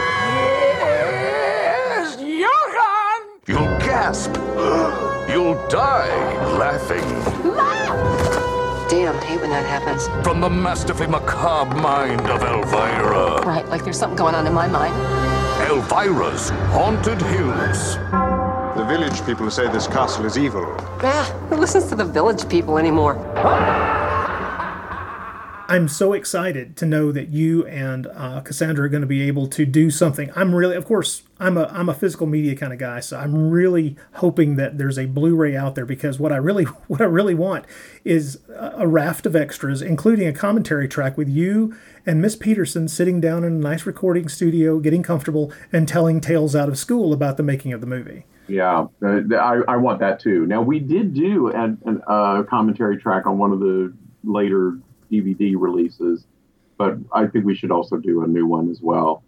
Yes, Johann! You'll gasp. You'll die laughing. Damn, hate when that happens. From the masterfully macabre mind of Elvira. Right, like there's something going on in my mind. Elvira's Haunted Hills. The village people say this castle is evil. Ah, who listens to the village people anymore? I'm so excited to know that you and uh, Cassandra are going to be able to do something. I'm really, of course, I'm a I'm a physical media kind of guy, so I'm really hoping that there's a Blu-ray out there because what I really (laughs) what I really want is a raft of extras, including a commentary track with you and Miss Peterson sitting down in a nice recording studio, getting comfortable, and telling tales out of school about the making of the movie. Yeah, uh, I, I want that too. Now we did do a uh, commentary track on one of the later DVD releases, but I think we should also do a new one as well.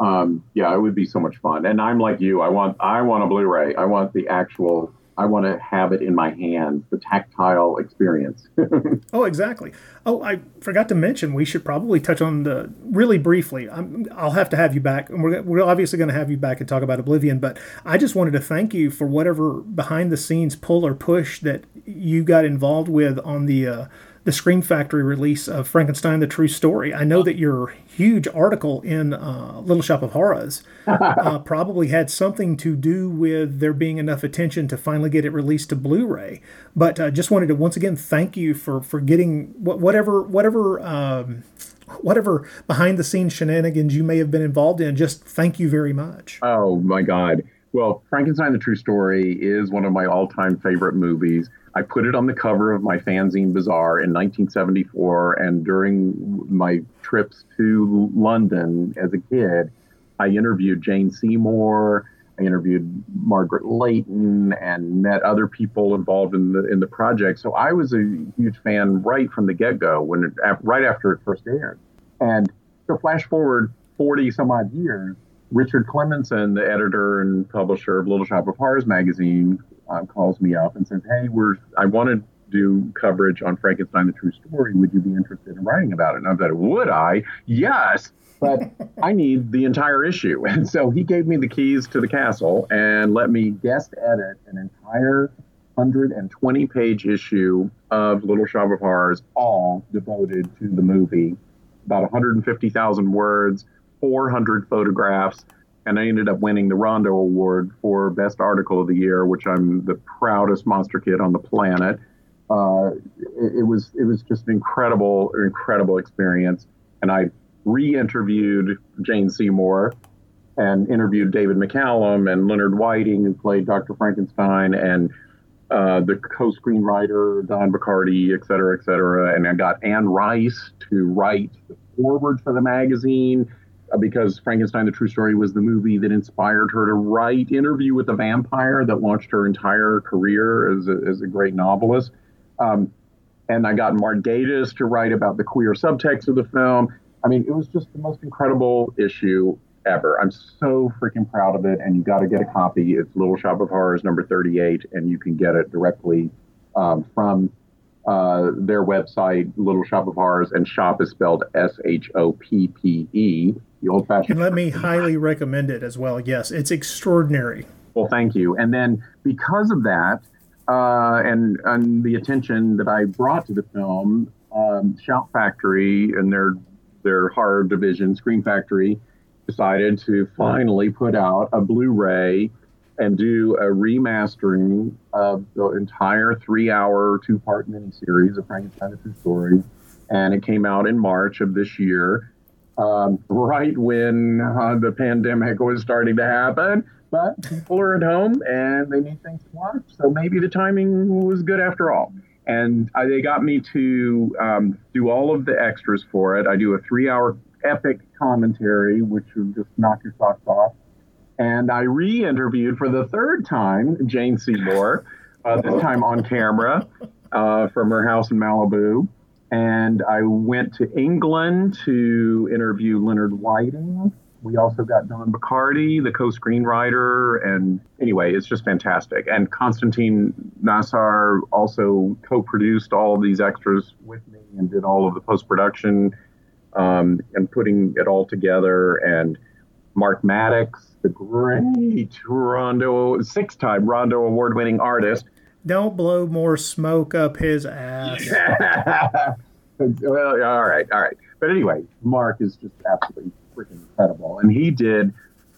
Um, yeah, it would be so much fun. And I'm like you. I want I want a Blu-ray. I want the actual I want to have it in my hands, the tactile experience. (laughs) oh, exactly. Oh, I forgot to mention we should probably touch on the really briefly. i will have to have you back, and we're, we're obviously going to have you back and talk about Oblivion. But I just wanted to thank you for whatever behind the scenes pull or push that you got involved with on the uh, the Scream Factory release of Frankenstein: The True Story. I know that your huge article in uh, Little Shoppe of Horrors (laughs) uh, probably had something to do with there being enough attention to finally get it released to Blu-ray. But uh, just wanted to once again thank you for for getting whatever whatever. Um, whatever behind the scenes shenanigans you may have been involved in, just thank you very much. Oh my God. Well, Frankenstein the True Story is one of my all time favorite movies. I put it on the cover of my fanzine Bizarre in 1974, and during my trips to London as a kid, I interviewed Jane Seymour. I interviewed Margaret Leighton and met other people involved in the in the project. So I was a huge fan right from the get go when it, right after it first aired. And so flash forward 40 some odd years, Richard Klemensen, the editor and publisher of Little Shoppe of Horrors magazine, uh, calls me up and says, "Hey, we're I want to do coverage on Frankenstein: The True Story. Would you be interested in writing about it?" And I said, "Would I? Yes." But (laughs) I need the entire issue. And so he gave me the keys to the castle and let me guest edit an entire 120 page issue of Little Shoppe of Horrors, all devoted to the movie. About 150,000 words, 400 photographs, and I ended up winning the Rondo Award for Best Article of the Year, which I'm the proudest monster kid on the planet. Uh, it, it, was it was just an incredible incredible experience, and I re-interviewed Jane Seymour and interviewed David McCallum and Leonard Whiting, who played Dr. Frankenstein, and uh, the co-screenwriter Don Bachardy, et cetera, et cetera. And I got Anne Rice to write the forward for the magazine because Frankenstein: The True Story was the movie that inspired her to write Interview with a Vampire, that launched her entire career as a, as a great novelist. Um, and I got Mark Gatiss to write about the queer subtext of the film. I mean, it was just the most incredible issue ever. I'm so freaking proud of it, and you got to get a copy. It's Little Shoppe of Horrors number 38, and you can get it directly um, from uh, their website, Little Shoppe of Horrors, and shop is spelled S H O P P E the old fashioned. And let me highly recommend it as well. Yes, it's extraordinary. Well, thank you. And then because of that, uh, and and the attention that I brought to the film, um, Shout Factory and their their horror division, Scream Factory, decided to finally put out a Blu-ray and do a remastering of the entire three-hour, two-part miniseries of Frankenstein: The True Story, and it came out in March of this year um, right when uh, the pandemic was starting to happen. But people are at home and they need things to watch, so maybe the timing was good after all. And uh, they got me to um, do all of the extras for it. I do a three-hour epic commentary, which will just knock your socks off. And I re-interviewed for the third time Jane Seymour, uh, this time on camera uh, from her house in Malibu and I went to England to interview Leonard Whiting. We also got Don Bachardy, the co-screenwriter, and anyway, it's just fantastic. And Constantine Nasr also co-produced all of these extras with me and did all of the post-production um, and putting it all together. And Mark Maddox, the great Rondo, six-time Rondo Award-winning artist, don't blow more smoke up his ass. (laughs) well, all right, all right. But anyway, Mark is just absolutely freaking incredible. And he did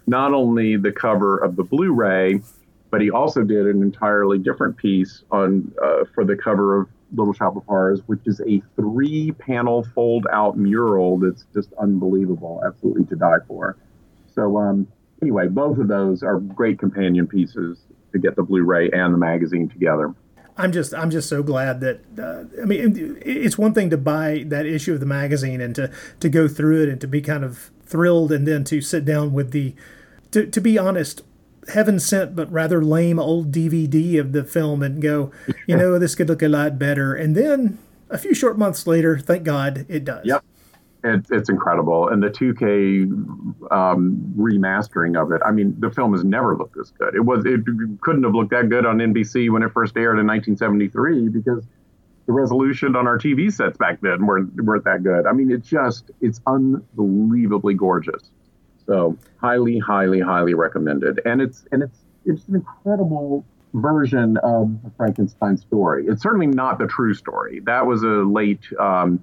not only the cover of the Blu ray, but he also did an entirely different piece on uh, for the cover of Little Shoppe of Horrors, which is a three panel fold out mural that's just unbelievable, absolutely to die for. So, um, anyway, both of those are great companion pieces to get the Blu-ray and the magazine together. I'm just I'm just so glad that uh, I mean it's one thing to buy that issue of the magazine and to to go through it and to be kind of thrilled and then to sit down with the to to be honest heaven sent but rather lame old DVD of the film and go you (laughs) know this could look a lot better and then a few short months later thank God it does. Yep. It's it's incredible, and the 2K um, remastering of it. I mean, the film has never looked this good. It was it couldn't have looked that good on NBC when it first aired in 1973 because the resolution on our TV sets back then weren't weren't that good. I mean, it's just it's unbelievably gorgeous. So highly, highly, highly recommended, and it's and it's it's an incredible version of the Frankenstein story. It's certainly not the true story. That was a late um,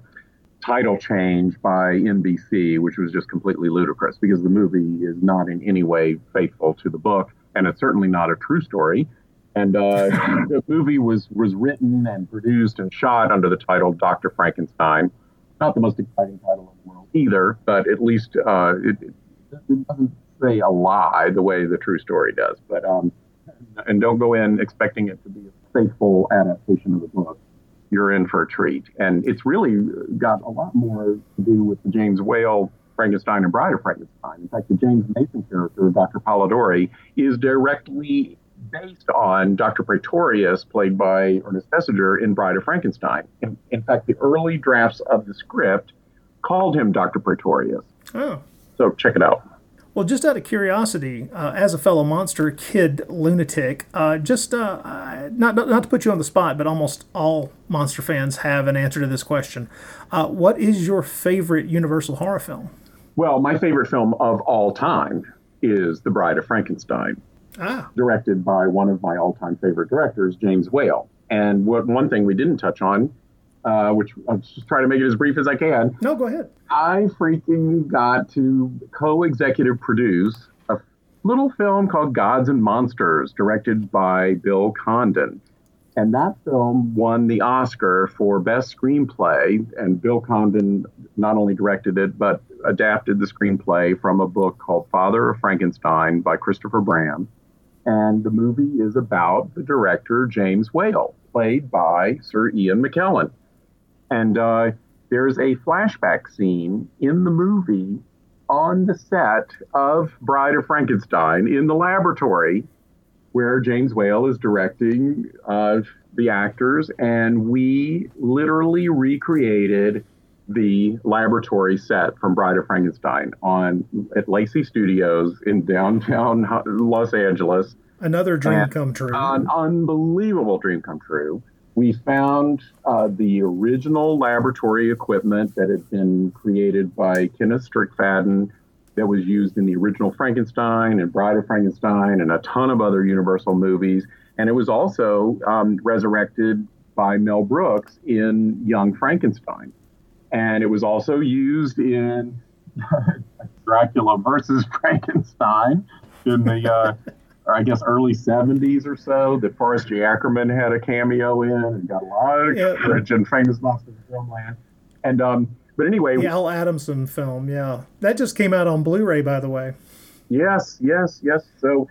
title change by NBC, which was just completely ludicrous because the movie is not in any way faithful to the book, and it's certainly not a true story. And uh, (laughs) the movie was was written and produced and shot under the title Doctor Frankenstein. Not the most exciting title in the world either, but at least uh, it, it, doesn't say a lie the way the true story does. But um, and don't go in expecting it to be a faithful adaptation of the book. You're in for a treat, and it's really got a lot more to do with the James Whale Frankenstein and Bride of Frankenstein. In fact, the James Mason character, Dr. Polidori, is directly based on Dr. Pretorius, played by Ernest Thesiger in Bride of Frankenstein. In, in, fact, the early drafts of the script called him Dr. Pretorius. Oh. So check it out. Well, just out of curiosity, uh, as a fellow monster kid lunatic, uh, just uh, not, not to put you on the spot, but almost all monster fans have an answer to this question. Uh, what is your favorite Universal horror film? Well, my favorite film of all time is The Bride of Frankenstein ah. directed by one of my all-time favorite directors, James Whale. And what one thing we didn't touch on, uh, which I'll just try to make it as brief as I can. No, go ahead. I freaking got to co-executive produce a little film called Gods and Monsters, directed by Bill Condon. And that film won the Oscar for Best Screenplay. And Bill Condon not only directed it, but adapted the screenplay from a book called Father of Frankenstein by Christopher Bram. And the movie is about the director, James Whale, played by Sir Ian McKellen. And uh, there's a flashback scene in the movie on the set of Bride of Frankenstein in the laboratory where James Whale is directing uh, the actors. And we literally recreated the laboratory set from Bride of Frankenstein on at Lacey Studios in downtown Los Angeles. Another dream and come true. An unbelievable dream come true. We found uh, the original laboratory equipment that had been created by Kenneth Strickfaden that was used in the original Frankenstein and Bride of Frankenstein and a ton of other Universal movies. And it was also um, resurrected by Mel Brooks in Young Frankenstein and it was also used in (laughs) Dracula versus Frankenstein in the, uh, I guess, early 70s or so. That Forrest J. Ackerman had a cameo in and got a lot of yeah. coverage in Famous Monsters of Filmland. And, um, but anyway. The Al Adamson film, yeah. That just came out on Blu ray, by the way. Yes, yes, yes. So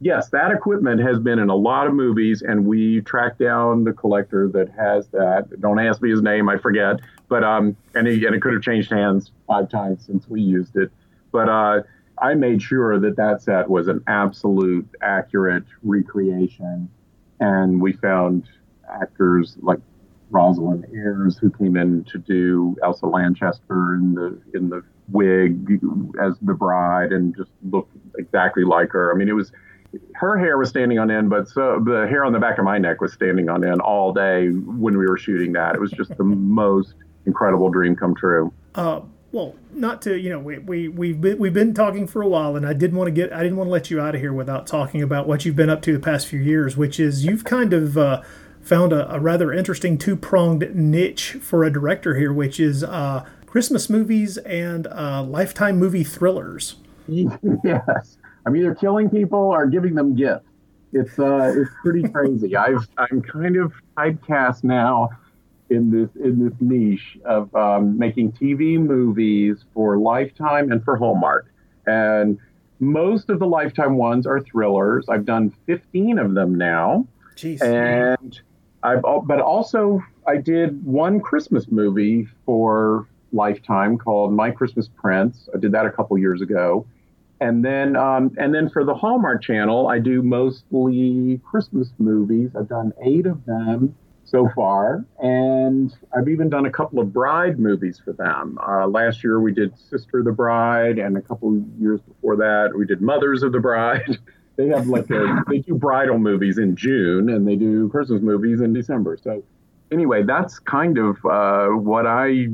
yes, that equipment has been in a lot of movies, and we tracked down the collector that has that. Don't ask me his name, I forget. But um, and, he, and it could have changed hands five times since we used it. But uh, I made sure that that set was an absolute accurate recreation, and we found actors like Rosalind Ayres who came in to do Elsa Lanchester in the in the wig as the bride and just looked exactly like her. I mean, it was her hair was standing on end, but so the hair on the back of my neck was standing on end all day when we were shooting that. It was just the (laughs) most incredible dream come true. Uh, well, not to you know we we we've been we've been talking for a while, and I didn't want to get I didn't want to let you out of here without talking about what you've been up to the past few years, which is you've kind of. Uh, found a, a, rather interesting two pronged niche for a director here, which is uh, Christmas movies and uh, lifetime movie thrillers. (laughs) Yes. I'm either killing people or giving them gifts. It's uh, it's pretty crazy. I've I'm kind of typecast now in this in this niche of um, making TV movies for Lifetime and for Hallmark, and most of the Lifetime ones are thrillers. I've done 15 of them now, Jeez. and I've but also I did one Christmas movie for Lifetime called My Christmas Prince. I did that a couple years ago and then um, and then for the Hallmark Channel, I do mostly Christmas movies. I've done eight of them so far. And I've even done a couple of bride movies for them. Uh, last year we did Sister of the Bride, and a couple years before that we did Mothers of the Bride. (laughs) they have like a, they do bridal movies in June and they do Christmas movies in December. So anyway, that's kind of uh, what I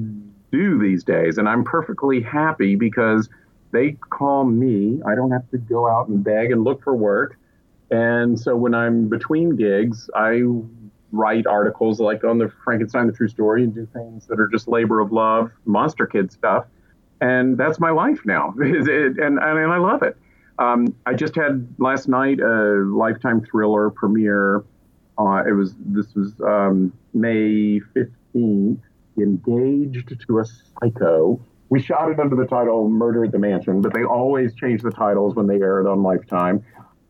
do these days, and I'm perfectly happy because they call me. I don't have to go out and beg and look for work. And so when I'm between gigs, I write articles like on the Frankenstein the True Story and do things that are just labor of love, monster kid stuff. And that's my life now. (laughs) and, and I love it. Um, I just had last night a Lifetime thriller premiere. Uh, it was this was um, May 15th. Engaged to a Psycho. We shot it under the title Murder at the Mansion, but they always change the titles when they air it on Lifetime.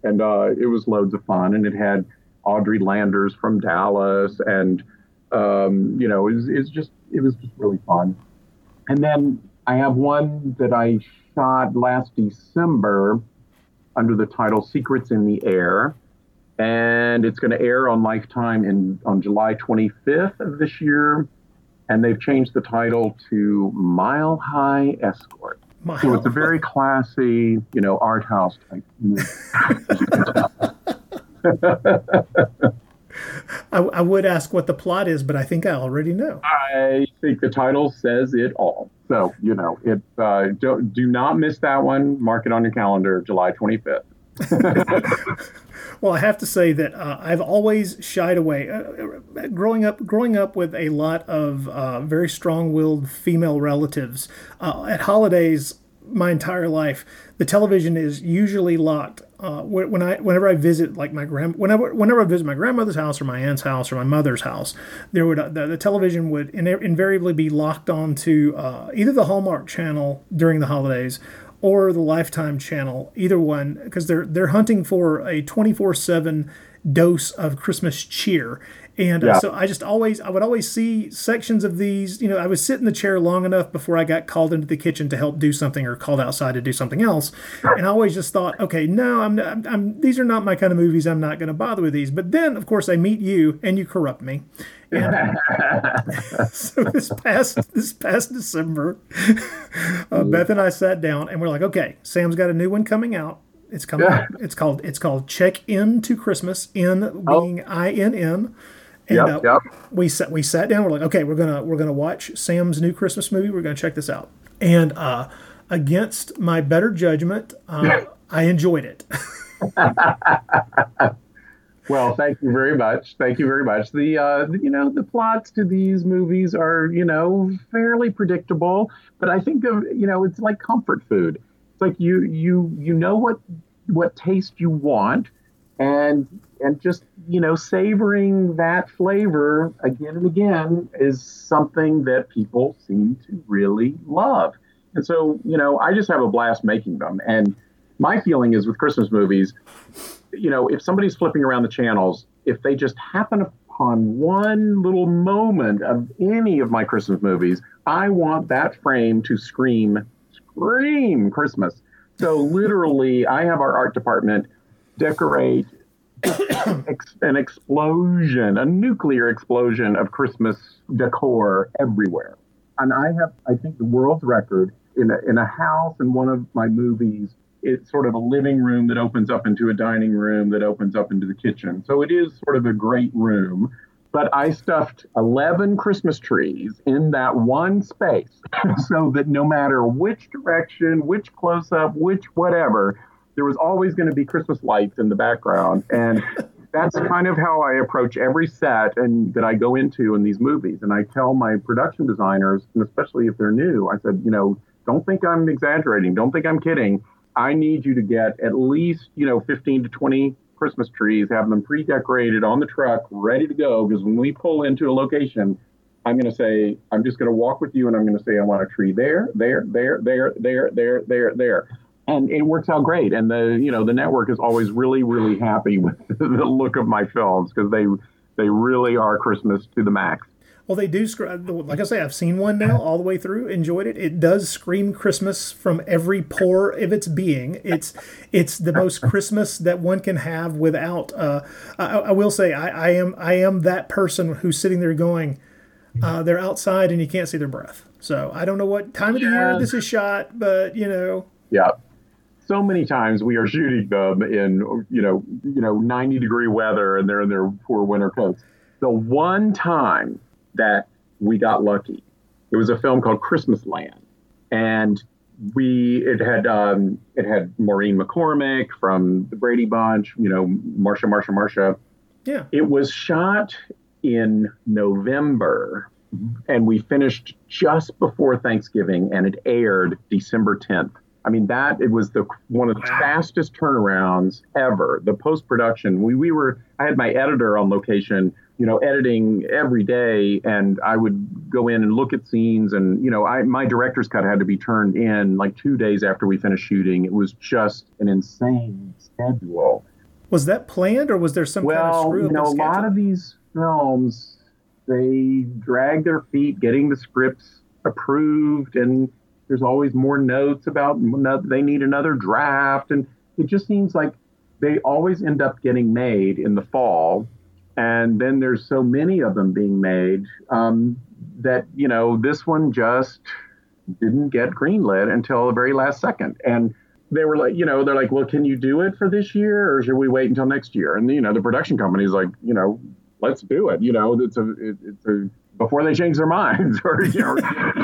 And uh, it was loads of fun, and it had Audrey Landers from Dallas, and um, you know, it was, it just it was just really fun. And then I have one that I shot last December under the title Secrets in the Air. And it's going to air on Lifetime in on July 25th of this year. And they've changed the title to Mile High Escort. Mile so it's a very classy, you know, art house type. (laughs) I, I, would ask what the plot is, but I think I already know. I think the title says it all. So you know, it uh, do, do not miss that one. Mark it on your calendar, July 25th. (laughs) well, I have to say that uh, I've always shied away. Uh, uh, growing up, growing up with a lot of uh, very strong-willed female relatives uh, at holidays, my entire life, the television is usually locked. Uh, when I, whenever I visit, like my grand, whenever, whenever I visit my grandmother's house or my aunt's house or my mother's house, there would the, the television would invariably be locked onto uh, either the Hallmark channel during the holidays or the Lifetime channel, either one, because they're they're hunting for a twenty four seven dose of Christmas cheer. And uh, yeah. so I just always, I would always see sections of these. You know, I would sit in the chair long enough before I got called into the kitchen to help do something or called outside to do something else. And I always just thought, okay, no, I'm, I'm, I'm these are not my kind of movies. I'm not going to bother with these. But then, of course, I meet you and you corrupt me. And (laughs) (laughs) so this past this past December, uh, Beth and I sat down and we're like, okay, Sam's got a new one coming out. It's coming. Yeah. (laughs) It's called it's called Check Inn to Christmas. In being oh. I N N. And yep, uh, yep. we sat we sat down. We're like, okay, we're gonna we're gonna watch Sam's new Christmas movie. We're gonna check this out. And uh, against my better judgment, uh, I enjoyed it. (laughs) well, thank you very much. Thank you very much. The uh, you know the plots to these movies are you know fairly predictable, but I think of you know it's like comfort food. It's like you you you know what what taste you want, and and just you know savoring that flavor again and again is something that people seem to really love. And so you know I just have a blast making them. And my feeling is with Christmas movies, you know if somebody's flipping around the channels, if they just happen upon one little moment of any of my Christmas movies, I want that frame to scream scream Christmas. So literally, I have our art department decorate an explosion, a nuclear explosion of Christmas decor everywhere. And I have, I think, the world's record in a, in a house in one of my movies. It's sort of a living room that opens up into a dining room that opens up into the kitchen. So it is sort of a great room but I stuffed 11 Christmas trees in that one space (laughs) so that no matter which direction, which close up, which whatever, there was always going to be Christmas lights in the background. And (laughs) that's kind of how I approach every set and that I go into in these movies. And I tell my production designers, and especially if they're new, I said, you know, don't think I'm exaggerating. Don't think I'm kidding. I need you to get at least, you know, 15 to 20 Christmas trees, have them pre decorated on the truck, ready to go. Because when we pull into a location, I'm going to say, I'm just going to walk with you and I'm going to say, I want a tree there, there, there, there, there, there, there, there and it works out great. And the you know the network is always really, really happy (laughs) with the look of my films because they they really are Christmas to the max. Well, they do. Like I say, I've seen one now all the way through. Enjoyed it. It does scream Christmas from every pore of its being. It's it's the most Christmas that one can have without. Uh, I, I will say, I, I am I am that person who's sitting there going, uh, they're outside and you can't see their breath. So I don't know what time of the year this is shot, but you know, Yeah. So many times we are shooting them in you know you know 90 degree weather and they're in their poor winter coats. The one time that we got lucky, it was a film called Christmas Land, and we it had um, it had Maureen McCormick from the Brady Bunch, you know Marsha Marsha Marsha. yeah. It was shot in November and we finished just before Thanksgiving and it aired December 10th. I mean that it was the one of the fastest turnarounds ever. The post production, we we were I had my editor on location, you know, editing every day and I would go in and look at scenes and you know, I my director's cut had to be turned in like 2 days after we finished shooting. It was just an insane schedule. Was that planned or was there some kind of Well, screw you up know, a lot of these films, they drag their feet getting the scripts approved, and there's always more notes about they need another draft, and it just seems like they always end up getting made in the fall, and then there's so many of them being made um, that you know this one just didn't get greenlit until the very last second, and they were like, you know, they're like, well, can you do it for this year, or should we wait until next year? And you know, the production company's like, you know, let's do it. You know, it's a, it, it's a before they change their (laughs) minds, or you know,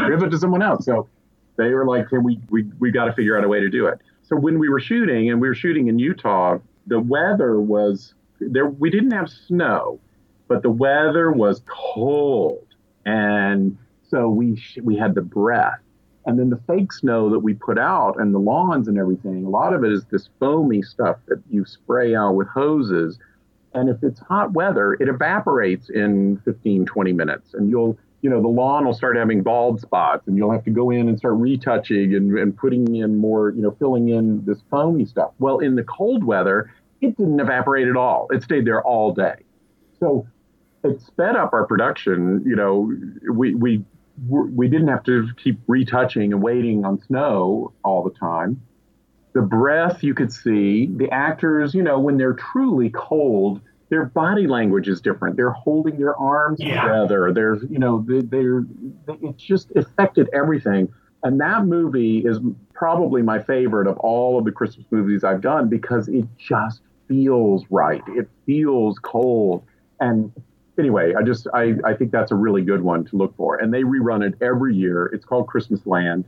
give it to someone else. So they were like, can we we we got to figure out a way to do it. So when we were shooting, and we were shooting in Utah, the weather was there. We didn't have snow, but the weather was cold, and so we sh- we had the breath. And then the fake snow that we put out and the lawns and everything, a lot of it is this foamy stuff that you spray out with hoses. And if it's hot weather, it evaporates in 15, 20 minutes. And you'll, you know, the lawn will start having bald spots and you'll have to go in and start retouching and, and putting in more, you know, filling in this foamy stuff. Well, in the cold weather, it didn't evaporate at all. It stayed there all day. So it sped up our production. You know, we, we we didn't have to keep retouching and waiting on snow all the time. The breath you could see, the actors, you know, when they're truly cold, their body language is different. They're holding their arms Yeah. together. There's, you know, they, they're, it just affected everything. And that movie is probably my favorite of all of the Christmas movies I've done because it just feels right. It feels cold. And anyway, I just I, I think that's a really good one to look for. And they rerun it every year. It's called Christmas Land,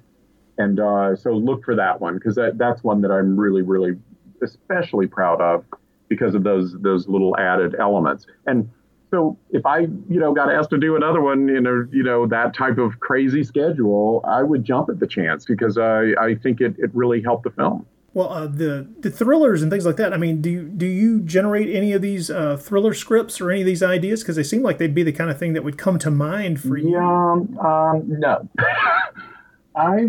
and uh, so look for that one because that, that's one that I'm really really especially proud of because of those those little added elements. And so if I you know got asked to do another one in a you know that type of crazy schedule, I would jump at the chance because I I think it it really helped the film. Well, uh, the the thrillers and things like that. I mean, do you, do you generate any of these uh, thriller scripts or any of these ideas? Because they seem like they'd be the kind of thing that would come to mind for you. Yeah, um, no. (laughs) I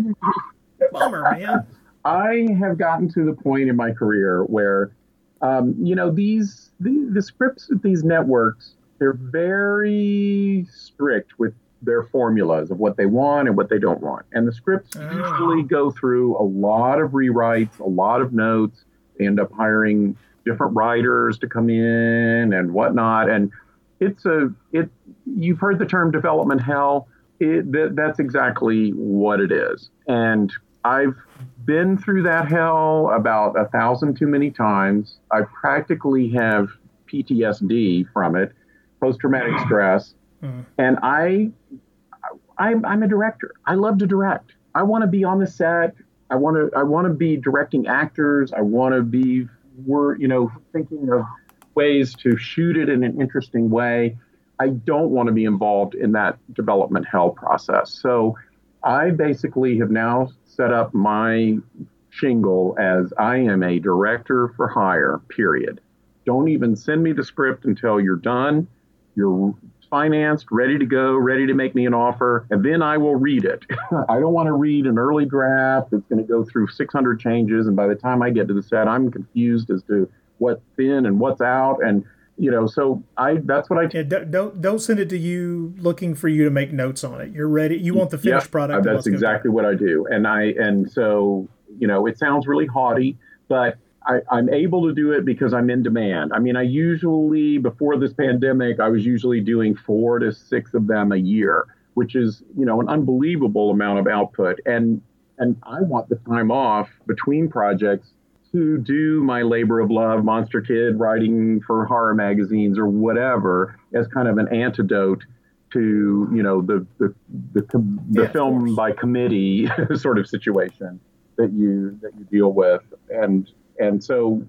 Bummer, man. I have gotten to the point in my career where, um, you know, these the, the scripts at these networks they're very strict with their formulas of what they want and what they don't want, and the scripts usually go through a lot of rewrites, a lot of notes. They end up hiring different writers to come in and whatnot, and it's a it. You've heard the term development hell. It, th- that's exactly what it is, and I've been through that hell about a thousand too many times. I practically have PTSD from it, post traumatic mm. stress, mm. and I, I'm, I'm a director. I love to direct. I want to be on the set. I want to I want to be directing actors. I want to be we're you know thinking of ways to shoot it in an interesting way. I don't want to be involved in that development hell process. So I basically have now set up my shingle as I am a director for hire, period. Don't even send me the script until you're done. You're financed, ready to go, ready to make me an offer, and then I will read it. (laughs) I don't want to read an early draft that's going to go through 600 changes, and by the time I get to the set, I'm confused as to what's in and what's out. And you know, so I that's what I yeah, don't don't send it to you looking for you to make notes on it. You're ready. You want the finished product. That's exactly what I do, and I and so you know, it sounds really haughty, but I, I'm able to do it because I'm in demand. I mean, I usually before this pandemic, I was usually doing four to six of them a year, which is you know an unbelievable amount of output, and and I want the time off between projects to do my labor of love, Monster Kid, writing for horror magazines or whatever, as kind of an antidote to you know the the the, the yeah, film by committee (laughs) sort of situation that you that you deal with, and and so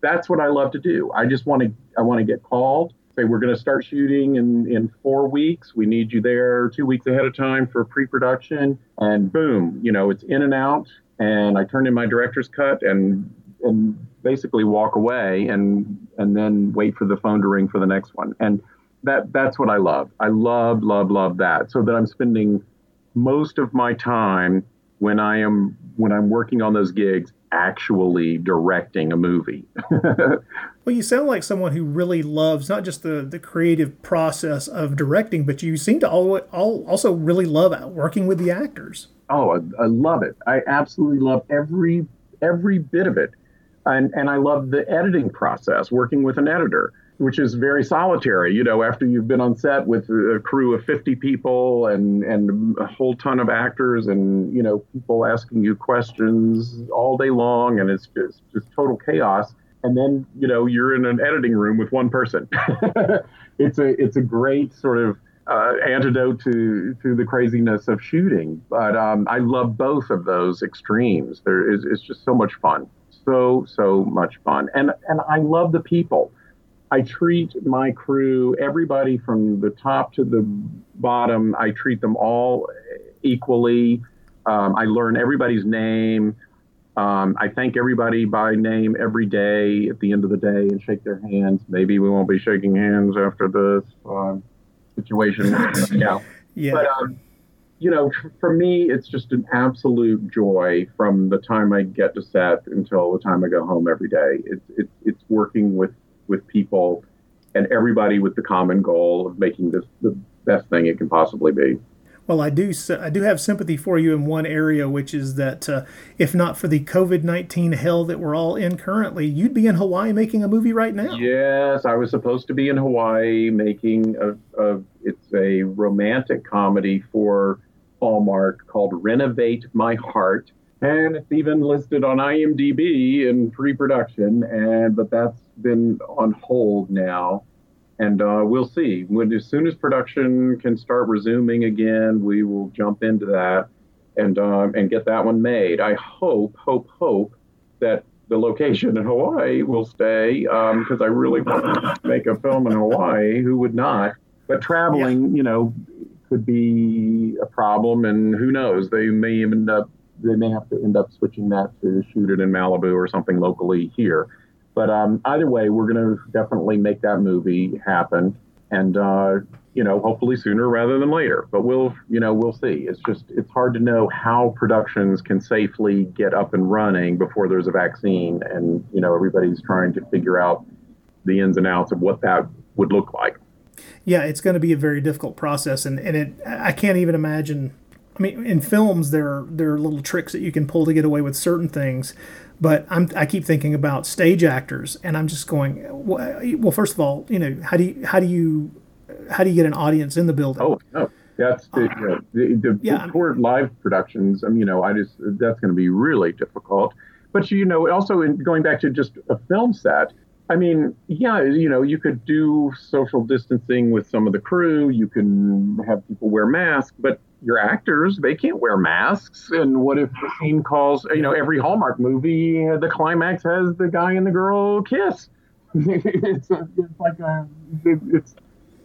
that's what I love to do. I just want to I want to get called, say we're going to start shooting in in four weeks. We need you there two weeks ahead of time for pre-production, and boom, you know it's in and out. And I turn in my director's cut and and basically walk away and and then wait for the phone to ring for the next one. And that that's what I love. I love love love that. So that I'm spending most of my time when I am when I'm working on those gigs actually directing a movie. (laughs) well, you sound like someone who really loves not just the, the creative process of directing, but you seem to all, all also really love working with the actors. Oh, I, I love it. I absolutely love every every bit of it and and I love the editing process, working with an editor, which is very solitary. You know, after you've been on set with a crew of 50 people and and a whole ton of actors, and you know, people asking you questions all day long, and it's just just total chaos. And then you know you're in an editing room with one person. (laughs) it's a it's a great sort of uh, antidote to to the craziness of shooting. But um, I love both of those extremes. There is it's just so much fun so so much fun, and and I love the people. I treat my crew, everybody from the top to the bottom, I treat them all equally. Um, I learn everybody's name. Um, I thank everybody by name every day at the end of the day and shake their hands. Maybe we won't be shaking hands after this uh, situation. (laughs) yeah. yeah. But um, you know, for me, it's just an absolute joy from the time I get to set until the time I go home every day. It's it's it's working with with people and everybody with the common goal of making this the best thing it can possibly be. Well, I do I do have sympathy for you in one area, which is that uh, if not for the COVID nineteen hell that we're all in currently, you'd be in Hawaii making a movie right now. Yes, I was supposed to be in Hawaii making a, a it's a romantic comedy for Hallmark called Renovate My Heart. And it's even listed on IMDb in pre-production, and but that's been on hold now, and uh, we'll see. When as soon as production can start resuming again, we will jump into that and uh, and get that one made. I hope, hope, hope that the location in Hawaii will stay because um, I really want to make a film in Hawaii. Who would not? But traveling, yeah. you know, could be a problem, and who knows? They may even end up they may have to end up switching that to shoot it in Malibu or something locally here. But um, either way, we're going to definitely make that movie happen, and uh, you know, hopefully sooner rather than later. But we'll, you know, we'll see. It's just it's hard to know how productions can safely get up and running before there's a vaccine, and you know, everybody's trying to figure out the ins and outs of what that would look like yeah, it's going to be a very difficult process, and and it I can't even imagine. I mean, in films there are, there are little tricks that you can pull to get away with certain things, but I'm I keep thinking about stage actors, and I'm just going. Well, first of all, you know, how do you how do you how do you get an audience in the building? Oh no. That's the, uh, the, the yeah, for live productions. I mean, you know, I just that's going to be really difficult. But you know, also in going back to just a film set, I mean, yeah, you know, you could do social distancing with some of the crew. You can have people wear masks, but your actors, they can't wear masks. And what if the scene calls, you know, every Hallmark movie, uh, the climax has the guy and the girl kiss? (laughs) it's, a, it's like a, it's,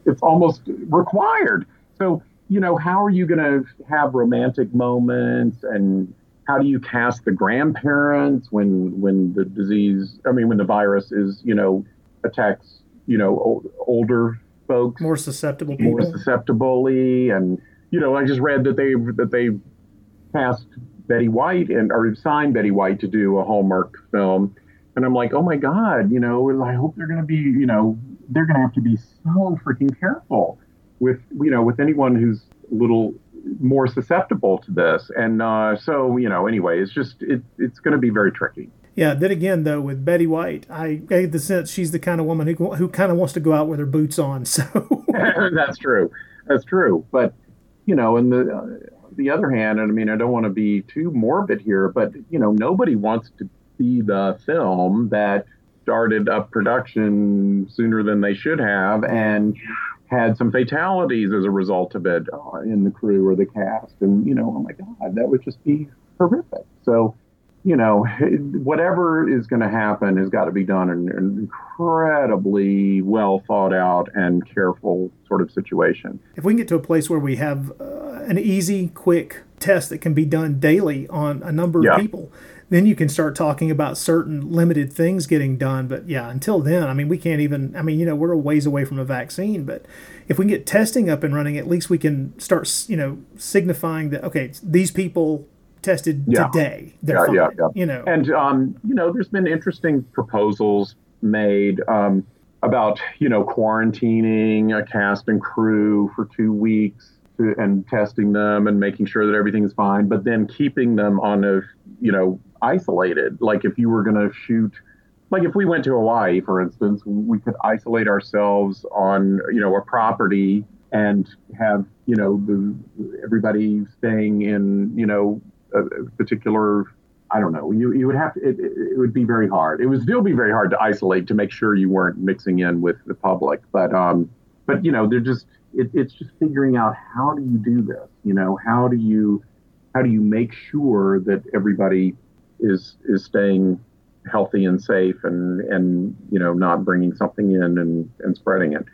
it's almost required. So, you know, how are you going to have romantic moments and how do you cast the grandparents when when the disease i mean when the virus is you know attacks you know older folks more susceptible people. more susceptibly and you know i just read that they that they cast betty white and or signed betty white to do a hallmark film and i'm like oh my god you know i hope they're going to be you know they're going to have to be so freaking careful with you know with anyone who's a little more susceptible to this. And uh, so you know, anyway, it's just it, it's going to be very tricky. Yeah. Then again, though, with Betty White, I get the sense she's the kind of woman who who kind of wants to go out with her boots on. So (laughs) that's true. That's true. But you know, and the uh, the other hand, and I mean, I don't want to be too morbid here, but you know, nobody wants to be the film that started up production sooner than they should have and had some fatalities as a result of it uh, in the crew or the cast. And, you know, oh my God, that would just be horrific. So, you know, whatever is going to happen has got to be done in an incredibly well thought out and careful sort of situation. If we can get to a place where we have uh, an easy, quick test that can be done daily on a number of people, then you can start talking about certain limited things getting done. But yeah, until then, I mean, we can't even, I mean, you know, we're a ways away from a vaccine, but if we can get testing up and running, at least we can start, you know, signifying that, okay, these people tested Yeah. today. They're yeah, fine. yeah, yeah. You know, and um, you know, there's been interesting proposals made um, about you know quarantining a cast and crew for two weeks to, and testing them and making sure that everything's fine, but then keeping them on a you know isolated. Like if you were going to shoot. Like if we went to Hawaii, for instance, we could isolate ourselves on, you know, a property and have, you know, the everybody staying in, you know, a particular I don't know. You you would have to. It, it it would be very hard. It would still be very hard to isolate to make sure you weren't mixing in with the public. But um, but you know, they're just. It, it's just figuring out how do you do this. You know, how do you how do you make sure that everybody is is staying healthy and safe and and you know not bringing something in and and spreading it.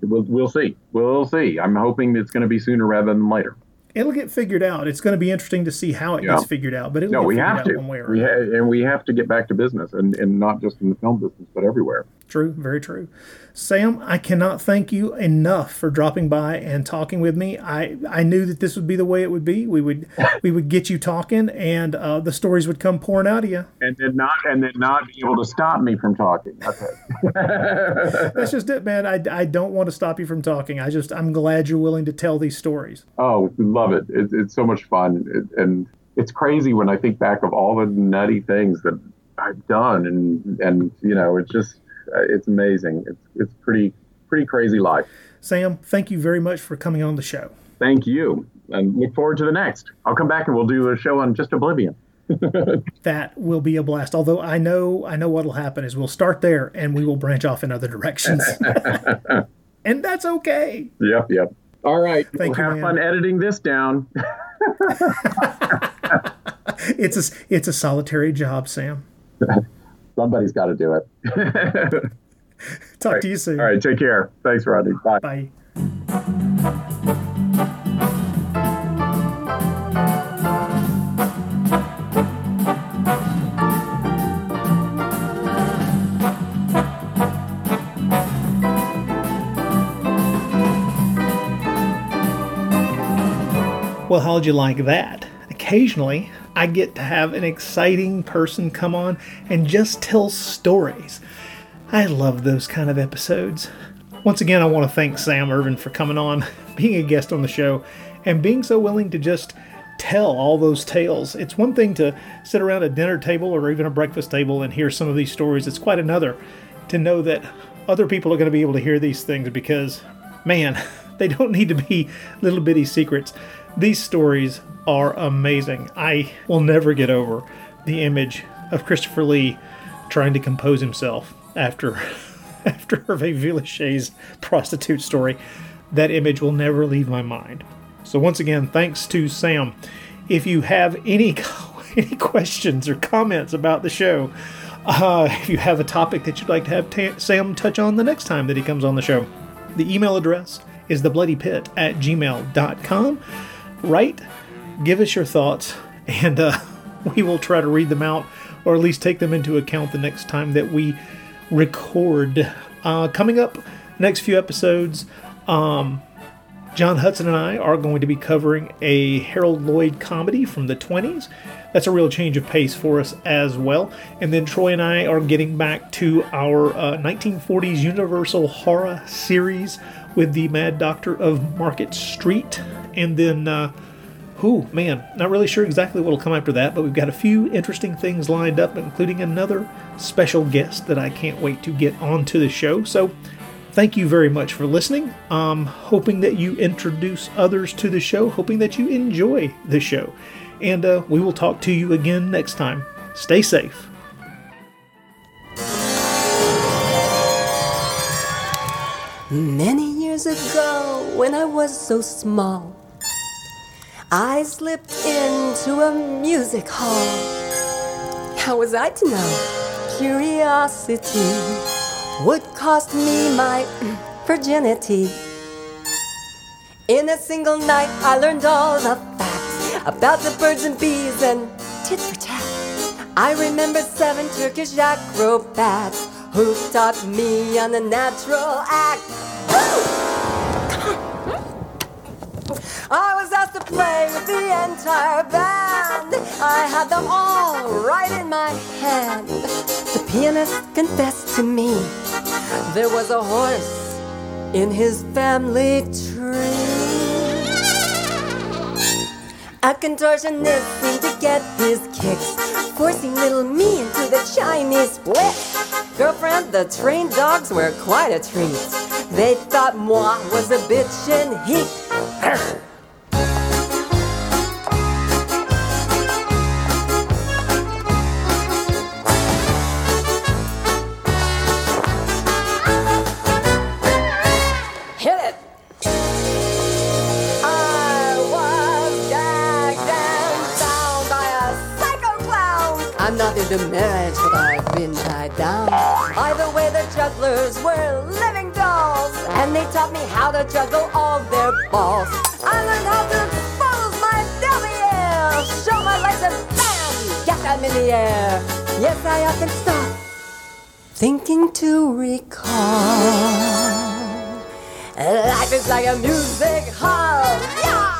We'll we'll see. We'll see. I'm hoping it's going to be sooner rather than later. It'll get figured out. It's going to be interesting to see how it Yeah. gets figured out, but it'll No, get we figured have out to. one way or We another. ha- and we have to get back to business, and, and not just in the film business, but everywhere. True, very true. Sam, I cannot thank you enough for dropping by and talking with me. I, I knew that this would be the way it would be. We would we would get you talking, and uh, the stories would come pouring out of you. And then not and then not be able to stop me from talking. Okay. (laughs) That's just it, man. I, I don't want to stop you from talking. I just I'm glad you're willing to tell these stories. Oh, love it. it. It's so much fun, it, and it's crazy when I think back of all the nutty things that I've done, and and you know, it's just Uh, it's amazing. It's it's pretty pretty crazy life. Sam, thank you very much for coming on the show. Thank you, and look forward to the next. I'll come back and we'll do a show on just Oblivion. (laughs) That will be a blast. Although I know I know what'll happen is we'll start there and we will branch off in other directions. (laughs) and that's okay. Yep, yep. All right. Thank we'll you, have man. fun editing this down. (laughs) It's a it's a solitary job, Sam. Somebody's got to do it. (laughs) Talk to you soon. All right, take care. Thanks, Rodney. Bye. Bye. Well, how'd you like that? Occasionally, I get to have an exciting person come on and just tell stories. I love those kind of episodes. Once again, I want to thank Sam Irvin for coming on, (laughs) being a guest on the show, and being so willing to just tell all those tales. It's one thing to sit around a dinner table or even a breakfast table and hear some of these stories, it's quite another to know that other people are going to be able to hear these things because, man, (laughs) they don't need to be little bitty secrets. These stories are amazing. I will never get over the image of Christopher Lee trying to compose himself after (laughs) after Hervé Villechaize's prostitute story. That image will never leave my mind. So once again, thanks to Sam. If you have any (laughs) any questions or comments about the show, uh, if you have a topic that you'd like to have ta- Sam touch on the next time that he comes on the show, the email address is thebloodypit at gmail.com. Write, give us your thoughts, and uh, (laughs) we will try to read them out or at least take them into account the next time that we record. Uh, coming up next few episodes, um, John Hudson and I are going to be covering a Harold Lloyd comedy from the 20s. That's a real change of pace for us as well. And then Troy and I are getting back to our uh, 1940s Universal horror series with the Mad Doctor of Market Street. And then, uh, who, man, not really sure exactly what will come after that, but we've got a few interesting things lined up, including another special guest that I can't wait to get onto the show. So, Thank you very much for listening. I'm hoping that you introduce others to the show, hoping that you enjoy the show. And uh, we will talk to you again next time. Stay safe. Many years ago, when I was so small, I slipped into a music hall. How was I to know? Curiosity would cost me my (clears throat) virginity. In a single night, I learned all the facts about the birds and bees and tit for tat. I remember seven Turkish acrobats who taught me on the natural act. I was asked to play with the entire band. I had them all right in my hand. The pianist confessed to me there was a horse in his family tree. A contortionist seemed to get his kicks, forcing little me into the Chinese whip. Girlfriend, the trained dogs were quite a treat. They thought moi was a bitch and he. (clears throat) I'm marriage, but I've been tied down. Either way, the jugglers were living dolls, and they taught me how to juggle all their balls. I learned how to expose my derriere, show my legs, and bam, get them in the air. Yes, I often stop, thinking to recall. Life is like a music hall. Yeah!